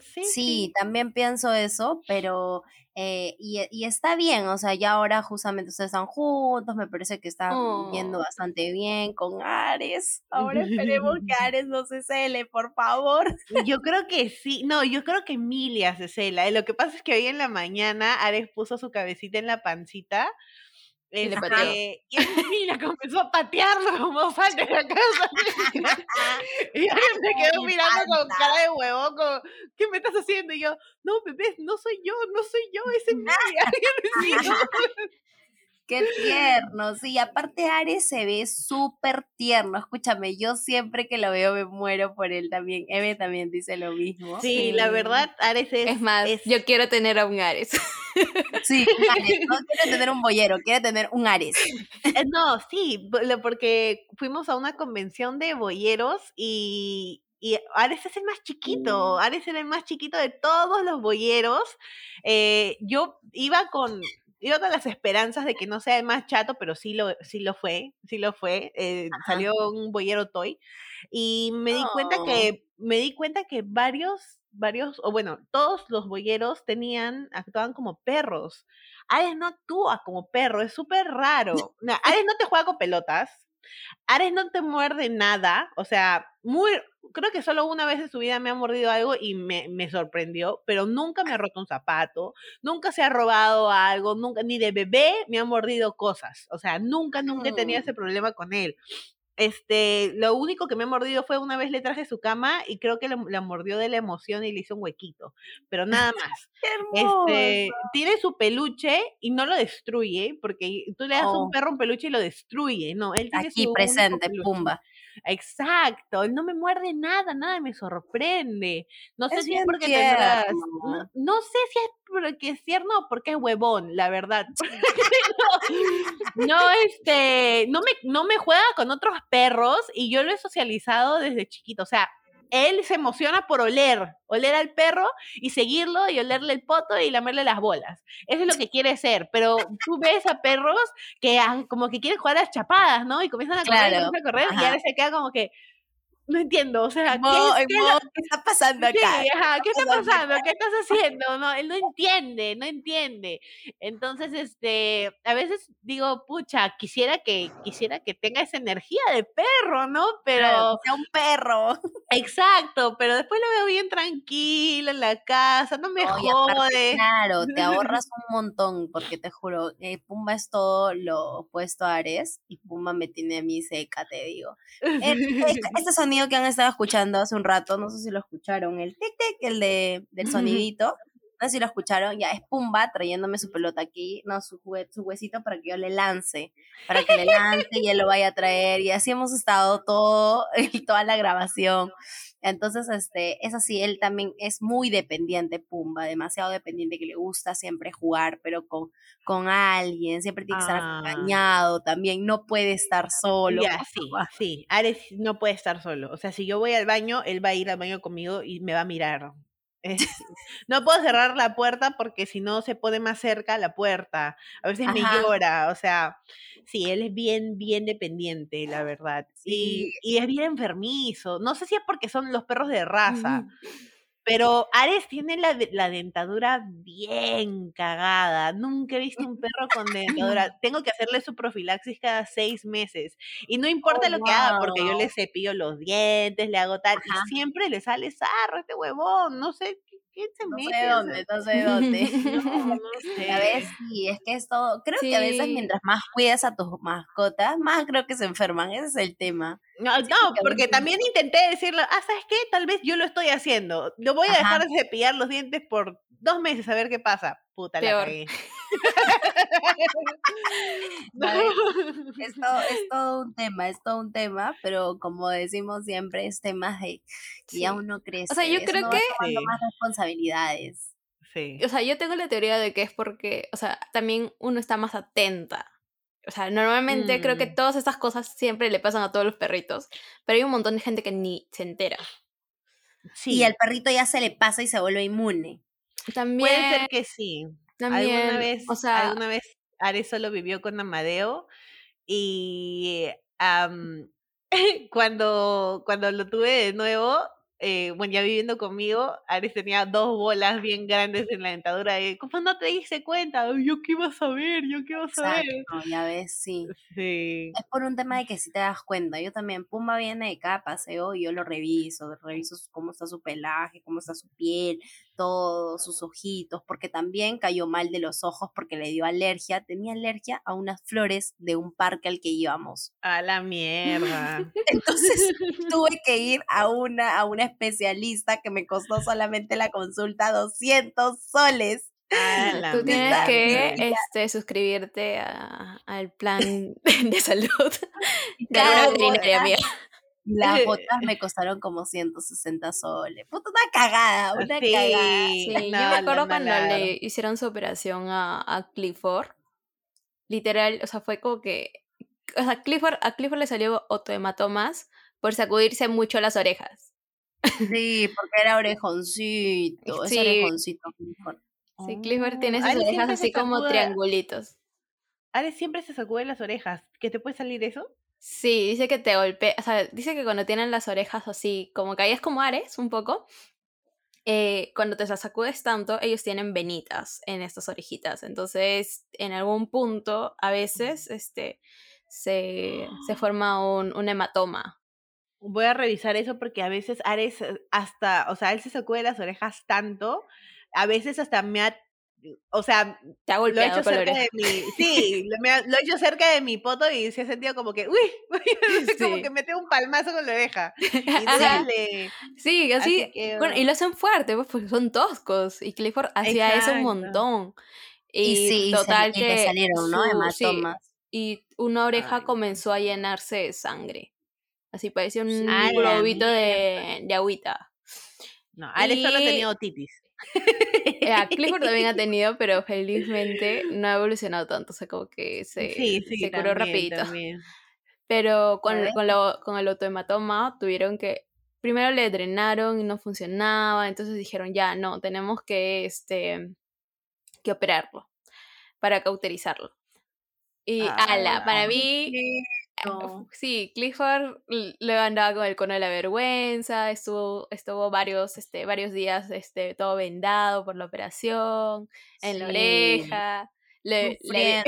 Sí, sí, también pienso eso, pero eh, y, está bien, o sea, ya ahora justamente ustedes están juntos, me parece que están yendo oh. bastante bien con Ares. Ahora esperemos que Ares no se cele, por favor. Yo creo que sí, no, yo creo que Emilia se cela. Lo que pasa es que hoy en la mañana Ares puso su cabecita en la pancita y, le este, y la comenzó a patearlo como falta de la casa. y yo me quedó mirando con cara de huevo, como, ¿qué me estás haciendo? Y yo, no, bebé, no soy yo, no soy yo, es Emilia. Qué tierno, sí, aparte Ares se ve súper tierno, escúchame, yo siempre que lo veo me muero por él también, Eve también dice lo mismo. Sí, la verdad, Ares es... Es más, yo quiero tener a un Ares. Sí, Ares, no quiero tener un boyero, quiero tener un Ares. Eh, no, sí, porque fuimos a una convención de boyeros y, y Ares es el más chiquito. Ares era el más chiquito de todos los boyeros. Eh, yo iba con, iba con las esperanzas de que no sea el más chato, pero sí lo, sí lo fue, sí lo fue. Eh, salió un boyero toy. Y me di cuenta que, me di cuenta que varios, varios, o bueno, todos los boyeros tenían, actuaban como perros. Ares no actúa como perro, es súper raro. Ares no te juega con pelotas. Ares no te muerde nada, o sea, muy, creo que solo una vez en su vida me ha mordido algo y me, me, sorprendió, pero nunca me ha roto un zapato, nunca se ha robado algo, nunca, ni de bebé me ha mordido cosas, o sea, nunca, nunca he tenido mm. ese problema con él. Este, lo único que me ha mordido fue una vez le traje su cama y creo que la mordió de la emoción y le hizo un huequito, pero nada más. este, tiene su peluche y no lo destruye, porque tú le das a un oh. perro un peluche y lo destruye, no, él tiene Aquí presente, pumba. Exacto, no me muerde nada, nada me sorprende. No sé si es porque no, sé si es porque es tierno o porque es huevón, la verdad. no, este, no me, no me juega con otros perros y yo lo he socializado desde chiquito. O sea, él se emociona por oler, oler al perro y seguirlo y olerle el poto y lamerle las bolas. Eso es lo que quiere ser, pero tú ves a perros que como que quieren jugar a las chapadas, ¿no? Y comienzan a correr, y, a correr y ahora se queda como que, no entiendo, o sea, ¿qué, ¿qué, está pasando acá? ¿qué, está pasando? ¿Qué estás haciendo? No, él no entiende, no entiende. Entonces, este, a veces digo, pucha, quisiera que, quisiera que tenga esa energía de perro, ¿no? Pero. sea un perro. Exacto, pero después lo veo bien tranquilo en la casa, no me jode. claro, te ahorras un montón, porque te juro, eh, Pumba es todo lo opuesto a Ares, y Pumba me tiene a mí seca, te digo. este sonido que han estado escuchando hace un rato, no sé si lo escucharon, el tic tic, el de, del sonidito, no sé si lo escucharon, ya es Pumba trayéndome su pelota aquí, no, su, su huesito para que yo le lance, para que le lance y él lo vaya a traer, y así hemos estado todo, toda la grabación. Entonces, este, es así, él también es muy dependiente, Pumba, demasiado dependiente, que le gusta siempre jugar, pero con, con alguien, siempre tiene que estar ah. acompañado también, no puede estar solo. sí, sí, Ares no puede estar solo. O sea, si yo voy al baño, él va a ir al baño conmigo y me va a mirar. no puedo cerrar la puerta porque si no se pone más cerca la puerta. A veces me llora, o sea, sí, él es bien, bien dependiente, la verdad. Y, es bien enfermizo. No sé si es porque son los perros de raza. Pero Ares tiene la, la, dentadura bien cagada. Nunca he visto un perro con dentadura. Tengo que hacerle su profilaxis cada seis meses. Y no importa oh, lo que haga, porque yo le cepillo los dientes, le hago tal. Y siempre le sale sarro este huevón. No sé no sé dónde, no sé dónde. A veces sí, es que es todo. Creo que a veces mientras más cuidas a tus mascotas, más creo que se enferman. Ese es el tema. No, no porque también intenté decirle, ah, ¿sabes qué? Tal vez yo lo estoy haciendo. Lo voy a dejar de cepillar los dientes por dos meses a ver qué pasa. Puta, la cagué. es, todo, es, todo, un tema, es todo un tema, pero como decimos siempre, es tema de que ya uno crece. O sea, yo creo que... más responsabilidades. Sí. O sea, yo tengo la teoría de que es porque, o sea, también uno está más atenta. O sea, normalmente creo que mm. todas estas cosas siempre le pasan a todos los perritos, pero hay un montón de gente que ni se entera. Sí. Y al perrito ya se le pasa y se vuelve inmune. También. Puede ser que sí. También. Alguna vez, o sea, alguna vez Ares solo vivió con Amadeo y cuando, cuando lo tuve de nuevo, eh, bueno, ya viviendo conmigo, Ares tenía dos bolas bien grandes en la dentadura. Y, ¿Cómo no te diste cuenta? Yo qué iba a saber, yo qué iba a saber. ya ves, sí. sí. Es por un tema de que si te das cuenta. Yo también, Pumba viene de cada paseo y yo lo reviso, reviso cómo está su pelaje, cómo está su piel, todos sus ojitos, porque también cayó mal de los ojos porque le dio alergia. Tenía alergia a unas flores de un parque al que íbamos. A la mierda. Entonces tuve que ir a una, a una especialista que me costó solamente la consulta 200 soles. Tú tienes que este, suscribirte al plan de salud de una veterinaria mía. Las botas me costaron como 160 soles. Puta, una cagada, una cagada. Sí, yo me acuerdo cuando le hicieron su operación a, a, Clifford. Literal, o sea, fue como que. O sea, Clifford, a Clifford le salió otohematomas por sacudirse mucho las orejas. Sí, porque era orejoncito. Sí. orejoncito Clifford. Sí, Clifford tiene esas orejas así como triangulitos. Ares siempre se sacude las orejas. ¿Qué te puede salir eso? Sí, dice que te golpea, o sea, dice que cuando tienen las orejas así, como caías como Ares un poco, eh, cuando te las sacudes tanto, ellos tienen venitas en estas orejitas. Entonces, en algún punto, a veces, este, se, se forma un, un hematoma. Voy a revisar eso porque a veces Ares eh, hasta, o sea, él se sacude las orejas tanto, a veces hasta me ha o sea, te ha golpeado lo he hecho cerca de mi, sí, lo, he hecho cerca de mi poto y se ha sentido como que, uy, como que mete un palmazo con la oreja. Y Sí, así, bueno, y lo hacen fuerte, pues porque son toscos, y Clifford hacía eso un montón. Y, sí, total que le salieron, ¿no? Hematomas. y una oreja comenzó a llenarse de sangre. Así parecía un globito de, de, agüita. No, Alex solo tenía otitis. A Clifford también ha tenido, pero felizmente no ha evolucionado tanto, o sea, como que se, se curó rapidito. Pero con, con, lo, con el autohematoma tuvieron que, primero le drenaron y no funcionaba, entonces dijeron, ya, no, tenemos que, este, que operarlo para cauterizarlo. Y ala, para mí, Sí, Clifford le andaba con el cono de la vergüenza, estuvo, estuvo varios, este, varios días este, todo vendado por la operación, en la oreja. Le, le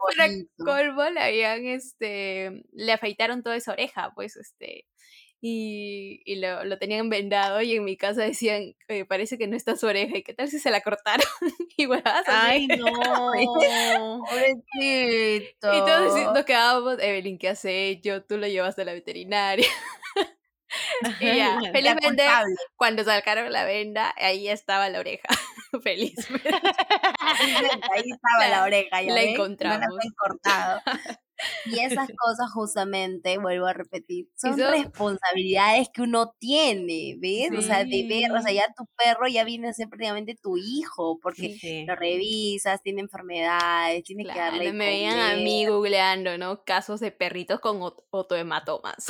para colmo le habían este le afeitaron toda esa oreja pues este y, y lo, lo, tenían vendado y en mi casa decían, parece que no está su oreja y qué tal si se la cortaron y Ay, no, pobrecito. Y todos nos quedábamos, Evelyn, ¿qué has hecho? Tú lo llevaste a la veterinaria. y ya, felizmente, cuando sacaron la venda, ahí estaba la oreja. Feliz. ahí estaba la oreja. la encontramos. No la cortado. Y esas cosas justamente, vuelvo a repetir, son responsabilidades que uno tiene, ¿ves? O sea, de ver, o sea, ya tu perro ya viene a ser prácticamente tu hijo, porque lo revisas, tiene enfermedades, tiene que darle Me veían a mí googleando, ¿no? Casos de perritos con otohematomas.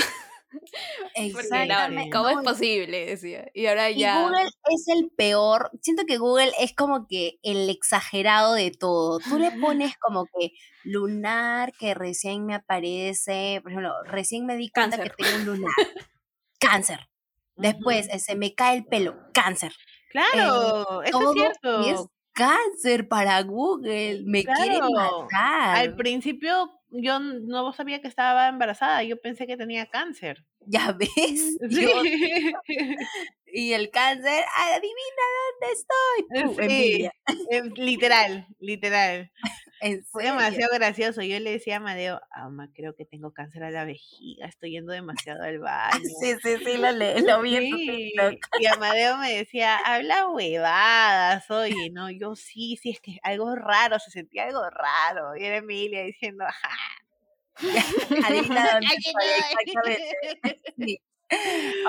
Exactamente. ¿Cómo es posible? Decía. Y ahora ya. Google es el peor. Siento que Google es como que el exagerado de todo. Tú le pones como que lunar que recién me aparece. Por ejemplo, recién me di cuenta que tengo un lunar. cáncer. Después, se me cae el pelo. Cáncer. Claro, eso es cierto. es cáncer para Google. Me quieren matar. Al principio yo no sabía que estaba embarazada, yo pensé que tenía cáncer. ¿Ya ves? y el cáncer, adivina dónde estoy. Em, literal, literal. Fue demasiado gracioso. Yo le decía a Amadeo, ama, creo que tengo cáncer a la vejiga, estoy yendo demasiado al baño. Sí, sí, sí, lo, lo vi Y Amadeo me decía, habla huevadas, oye, no, yo sí, sí, es que algo raro, se sentía algo raro. Y era Emilia diciendo, ajá.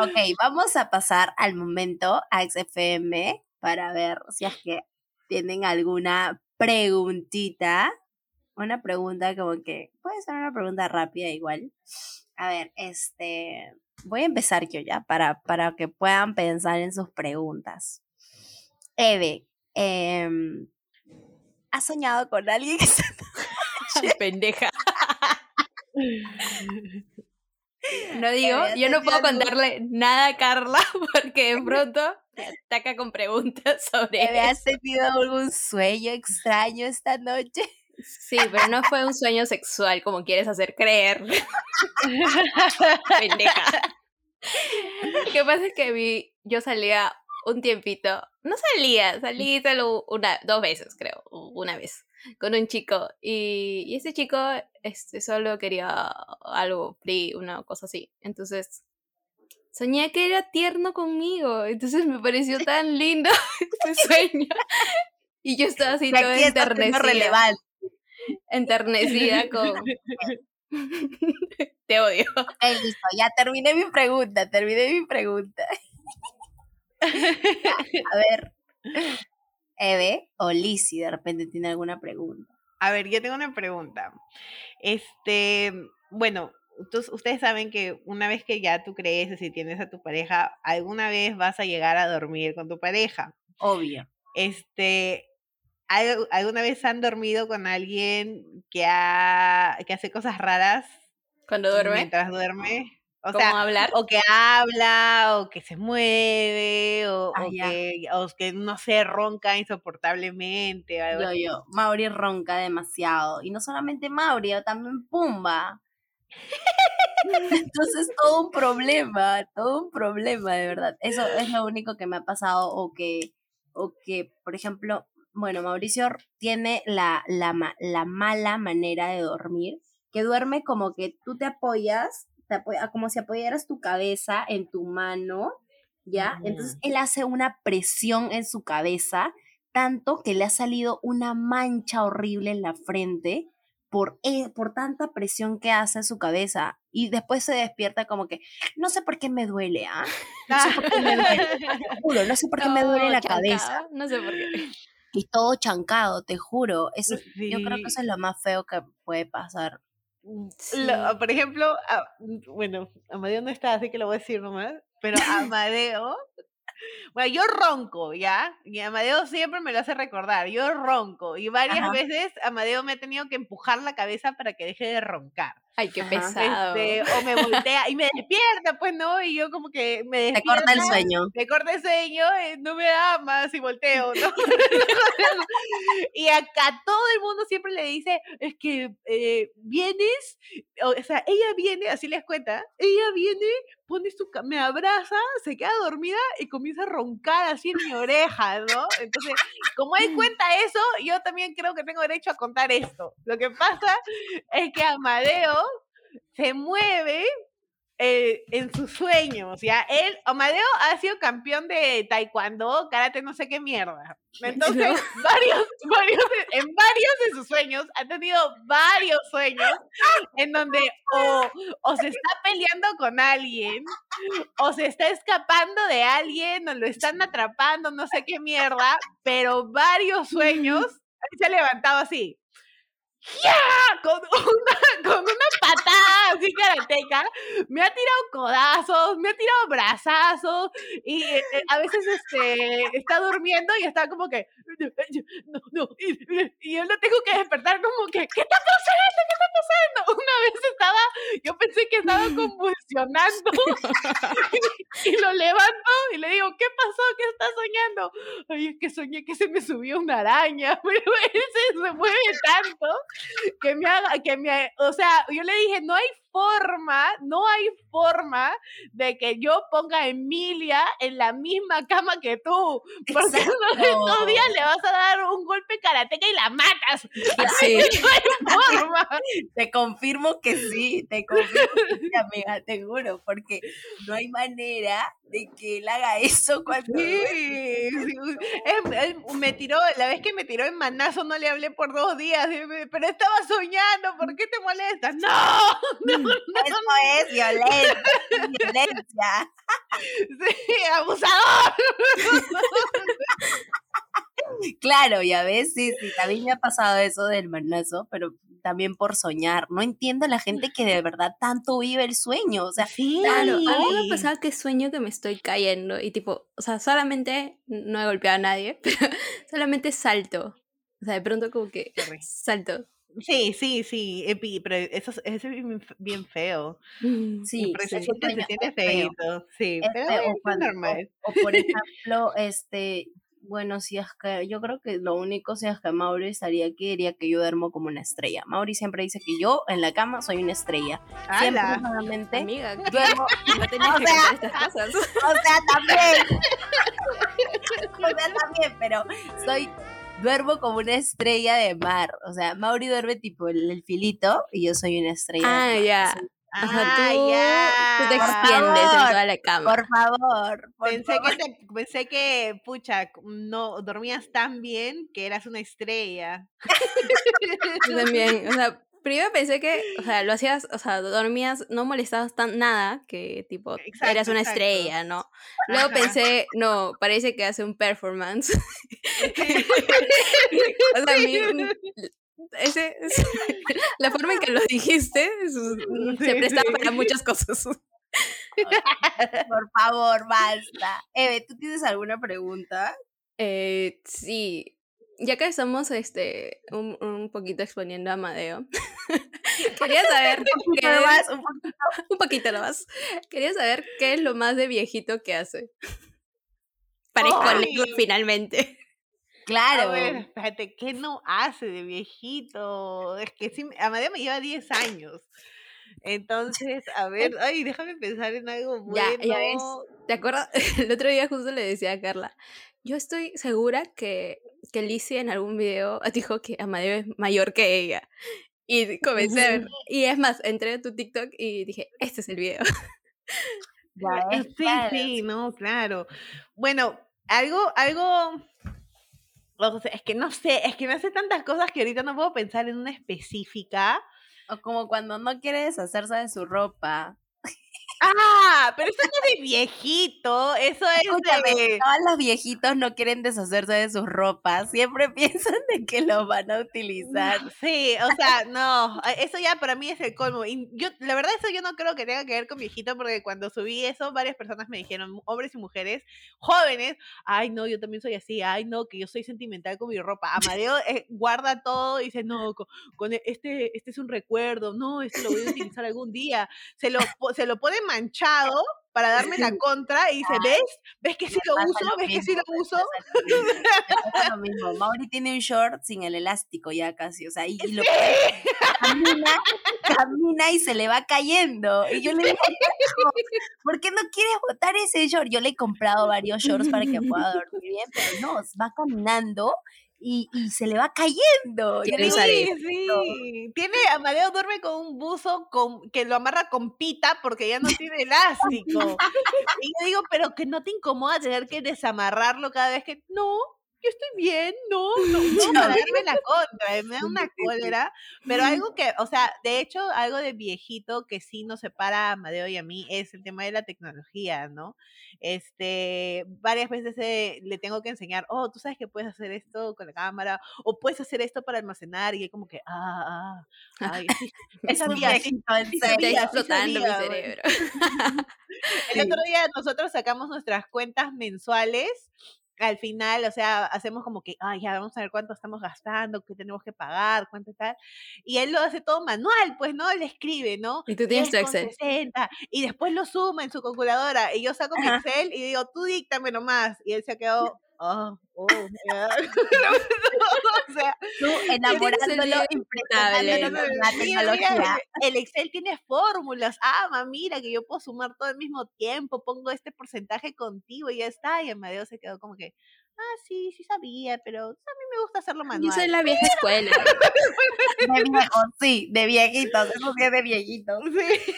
Ok, vamos a pasar al momento a XFM para ver si es que tienen alguna preguntita. Una pregunta como que puede ser una pregunta rápida igual. A ver, este, voy a empezar yo ya para, para que puedan pensar en sus preguntas. Eve, eh, ¿has soñado con alguien que pendeja? No digo, yo no puedo contarle nada a Carla porque de pronto me ataca con preguntas sobre. ¿Me has tenido algún sueño extraño esta noche? Sí, pero no fue un sueño sexual como quieres hacer creer. Pendeja. Lo que pasa es que vi, yo salía un tiempito, no salía, salí solo una, dos veces creo, una vez con un chico y, y ese chico este, solo quería algo free, una cosa así. Entonces soñé que era tierno conmigo, entonces me pareció tan lindo ese sueño. Y yo estaba así toda enternecida. Enternecida con... Te odio. listo, ya terminé mi pregunta, terminé mi pregunta. A ver, Eve o Lizzie de repente tiene alguna pregunta. A ver, yo tengo una pregunta. Este, bueno, ustedes saben que una vez que ya tú crees y tienes a tu pareja, alguna vez vas a llegar a dormir con tu pareja. Obvio. Este, ¿alguna vez han dormido con alguien que, ha, que hace cosas raras? Cuando duerme. Mientras duerme. O sea, hablar? o que habla, o que se mueve, o, ah, que, o, que, no sé, ronca insoportablemente. yo, yo, Mauri ronca demasiado. Y no solamente Mauri, también Pumba. Entonces, todo un problema, todo un problema, de verdad. Eso es lo único que me ha pasado, o que, o que por ejemplo, bueno, Mauricio tiene la, la, la mala manera de dormir, que duerme como que tú te apoyas como si apoyaras tu cabeza en tu mano, ¿ya? Entonces él hace una presión en su cabeza, tanto que le ha salido una mancha horrible en la frente por, e, por tanta presión que hace en su cabeza. Y después se despierta como que, no sé por qué me duele, ¿ah? No sé por qué me duele. Te juro, no sé por qué me duele la cabeza. No sé por qué. Y todo chancado, te juro. Eso, Yo creo que eso es lo más feo que puede pasar Mm, por ejemplo, mm, bueno, Amadeo no está, así que lo voy a decir nomás, pero Amadeo, bueno, yo ronco, ¿ya? Y Amadeo siempre me lo hace recordar, yo ronco, y varias veces Amadeo me ha tenido que empujar la cabeza para que deje de roncar. Ay, qué pesado. Este, o me voltea y me despierta, pues no, y yo como que me despierta. Te corta el sueño. Me corta el sueño, eh, no me da más y volteo, ¿no? y acá todo el mundo siempre le dice, es que eh, vienes, o, sea, ella viene, así les cuenta, ella viene, pone su, me abraza, se queda dormida y comienza a roncar así en mi oreja, ¿no? Entonces, como él cuenta eso, yo también creo que tengo derecho a contar esto. Lo que pasa es que Amadeo se mueve eh, en sus sueños, ¿ya? Él, Amadeo ha sido campeón de taekwondo, karate, no sé qué mierda. Entonces, varios, varios, en varios de sus sueños, ha tenido varios sueños en donde o, o se está peleando con alguien, o se está escapando de alguien, o lo están atrapando, no sé qué mierda, pero varios sueños, se ha levantado así. ¡Ya! Con una, con una patada así karateca, me ha tirado codazos, me ha tirado brazazos, y eh, eh, a veces este, está durmiendo y está como que, no, no, y, yo lo tengo que despertar como que, ¿qué está pasando? ¿Qué está pasando? Una vez estaba, yo pensé que estaba convulsionando, y, lo levanto y le digo, ¿qué pasó? ¿Qué estás soñando? Ay, es que soñé que se me subió una araña, pero ese se mueve tanto que me haga, que me, o sea, yo le dije, no hay forma, no hay forma de que yo ponga a Emilia en la misma cama que tú, porque estos días le vas a dar un golpe karateca y la matas. Sí. no hay forma. Te confirmo que sí, te confirmo que sí, amiga, te juro, porque no hay manera de que él haga eso cuando... Sí, me tiró, la vez que me tiró en manazo no le hablé por dos días, pero estaba soñando, ¿por qué te molestas? No, no, Eso es violencia, violencia. Sí, abusador. Claro, y a veces sí, sí, también me ha pasado eso del manazo, pero también por soñar. No entiendo a la gente que de verdad tanto vive el sueño. O sea, sí. Claro, a mí me ha pasado que sueño que me estoy cayendo y tipo, o sea, solamente no he golpeado a nadie, pero solamente salto. O sea, de pronto como que salto. Sí, sí, sí, pero eso, es bien, feo. Mm, sí, se, siente, feito. Sí, pero es, normal. O, por ejemplo, este, bueno, si es que yo creo que lo único si es que Mauri estaría aquí diría que yo duermo como una estrella. Mauri siempre dice que yo en la cama soy una estrella. Siempre solamente Amiga, duermo. no tenías que sea, estas cosas. O sea, también. o sea, también, pero soy duermo como una estrella de mar. O sea, Mauri duerme tipo el, el filito y yo soy una estrella. Ah, de mar. ya. Ah, ya. Tú te extiendes en toda la cama. Por favor. Por pensé, favor. Que te, pensé que, pucha, no dormías tan bien que eras una estrella. Yo también, o sea, primero pensé que, o sea, lo hacías, o sea, dormías, no molestabas tan nada, que tipo, Exacto, eras una exacto. estrella, ¿no? Luego Ajá. pensé, no, parece que hace un performance. o sea, mi- ese, ese- la forma en que lo dijiste se Sí, prestaba sí. para muchas cosas. Por favor, basta. Eve, ¿tú tienes alguna pregunta? Eh, sí, ya que estamos este, un, un poquito exponiendo a Amadeo, quería saber qué Nada es- más, un poquito. un poquito nomás. Quería saber qué es lo más de viejito que hace. Exponerlo finalmente. A Claro. ver, espérate, ¿qué no hace de viejito? Es que sí, Amadeo me lleva 10 años. Entonces, a ver, ay, déjame pensar en algo bueno. Ya, ya ves. ¿Te acuerdas? El otro día justo le decía a Carla, yo estoy segura que, que Lizzie en algún video dijo que Amadeo es mayor que ella. Y comencé a ver. Y es más, entré a tu TikTok y dije, este es el video. Ya Sí, claro. sí, no, claro. Bueno, algo, algo, o sea, es que no sé, es que me hace tantas cosas que ahorita no puedo pensar en una específica. O como cuando no quiere deshacerse de su ropa. Ah, pero eso no es de viejito, eso es de... Todos los viejitos no quieren deshacerse de sus ropas, siempre piensan de que los van a utilizar. Sí, o sea, no, eso ya para mí es el colmo. Y yo, la verdad, eso yo no creo que tenga que ver con viejito, porque cuando subí eso, varias personas me dijeron, hombres y mujeres, jóvenes, ay, no, yo también soy así, ay, no, que yo soy sentimental con mi ropa. Amadeo eh, guarda todo y dice, no, con, e, este, este es un recuerdo, no, este lo voy a utilizar algún día. Se lo, se lo pone manchado para darme la contra y dice, ¿ves? ¿Ves que sí lo uso? ¿Ves que sí lo uso? lo mismo. Mauri tiene un short sin el elástico ya casi, o sea, y, lo camina, camina y se le va cayendo. Y yo le digo, ¿por qué no quieres botar ese short? Yo le he comprado varios shorts para que pueda dormir bien, pero no, va caminando y, y, se le va cayendo. Sí, sí. Tiene, Amadeo duerme con un buzo con, que lo amarra con pita porque ya no tiene elástico. y yo digo, pero que no te incomoda tener que desamarrarlo cada vez que. No, yo estoy bien, no, no, no, para darme la contra, eh, me da una cólera, pero algo que, o sea, de hecho, algo de viejito que sí nos separa a Amadeo y a mí es el tema de la tecnología, ¿no? Este, varias veces eh, le tengo que enseñar, oh, tú sabes que puedes hacer esto con la cámara, o puedes hacer esto para almacenar, y es como que, ah, ah, ay, sí, esa día, sí, explotando mi cerebro. el otro día nosotros sacamos nuestras cuentas mensuales al final, o sea, hacemos como que, ay, ya vamos a ver cuánto estamos gastando, qué tenemos que pagar, cuánto tal. Y él lo hace todo manual, pues, ¿no? Él escribe, ¿no? Y tú tienes tu Excel. y después lo suma en su calculadora. Y yo saco mi Excel y digo, tú díctame nomás. Y él se ha oh, oh, o sea, tú enamorándolo, El Excel tiene fórmulas. Ah, mira que yo puedo sumar todo al mismo tiempo, pongo este porcentaje contigo y ya está. Y Amadeo se quedó como que, ah, sí, sí sabía, pero a mí me gusta hacerlo manual. Yo soy la vieja escuela. de viejos, sí, de viejitos, eso sí es de viejitos. Sí.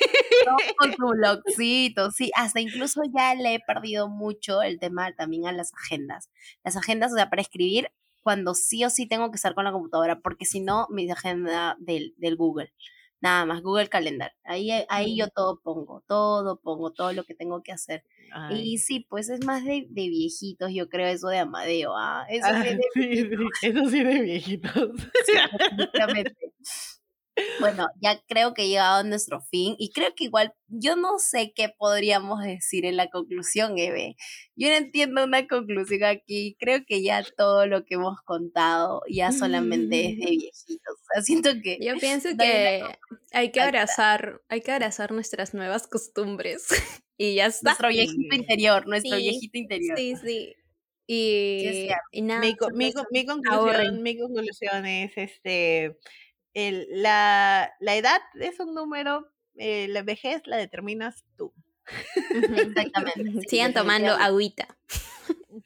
con su blogcito, sí, hasta incluso ya le he perdido mucho el tema también a las agendas. Las agendas, o sea, para escribir, cuando sí o sí tengo que estar con la computadora, porque si no, mi agenda del, del Google nada más, Google Calendar. Ahí, eh, ahí yo todo pongo, todo pongo, todo lo que tengo que hacer. Y sí, pues es más de, de, viejitos, yo creo, eso de Amadeo. Ah, eso, sí, de sí, eso sí de viejitos. Sí, bueno, ya creo que ha llegado a nuestro fin y creo que igual yo no sé qué podríamos decir en la conclusión, Eve. Yo no entiendo una conclusión aquí. Creo que ya todo lo que hemos contado ya solamente es de viejitos. O sea, siento que yo pienso que hay que abrazar, hay que abrazar nuestras nuevas costumbres y ya está. Nuestro viejito interior, nuestro viejito interior. Sí, sí. Y, y nada, mi, mi, mi, conclusión, mi conclusión es este el, la, la, edad es un número, eh, la vejez la determinas tú. Exactamente. Sigan tomando agüita.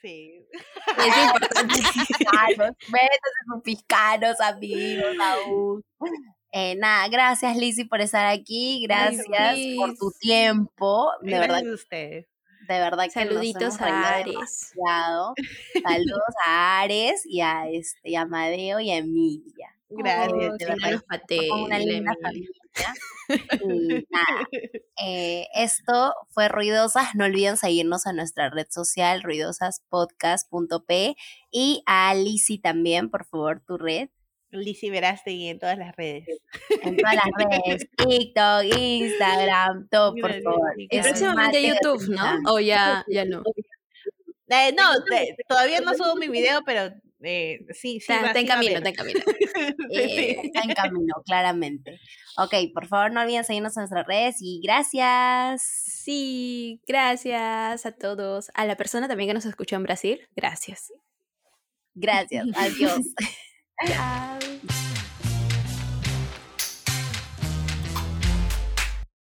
Sí. Es importante. Métanse sus piscanos, amigos, aún. Eh, nada, gracias Lizzy por estar aquí, gracias por tu tiempo. De gracias verdad. a ustedes. De verdad que Saluditos a Ares. Saludos a Ares y a este y a Amadeo y a Emilia. Gracias, oh, de Una linda familia. Y nada, eh, esto fue Ruidosas. No olviden seguirnos a nuestra red social, ruidosaspodcast.p y a Lizzy también, por favor, tu red. Lizzy Verástegui en todas las redes. En todas las redes, TikTok, Instagram, todo, por favor. próximamente YouTube, ¿no? O ya, ya no. Eh, no, todavía no subo mi video, pero eh, sí, sí. Está, en camino, está en camino. está en camino, claramente. Ok, por favor no olviden seguirnos en nuestras redes y gracias. Sí, gracias a todos. A la persona también que nos escuchó en Brasil, gracias. Gracias, adiós. Chao.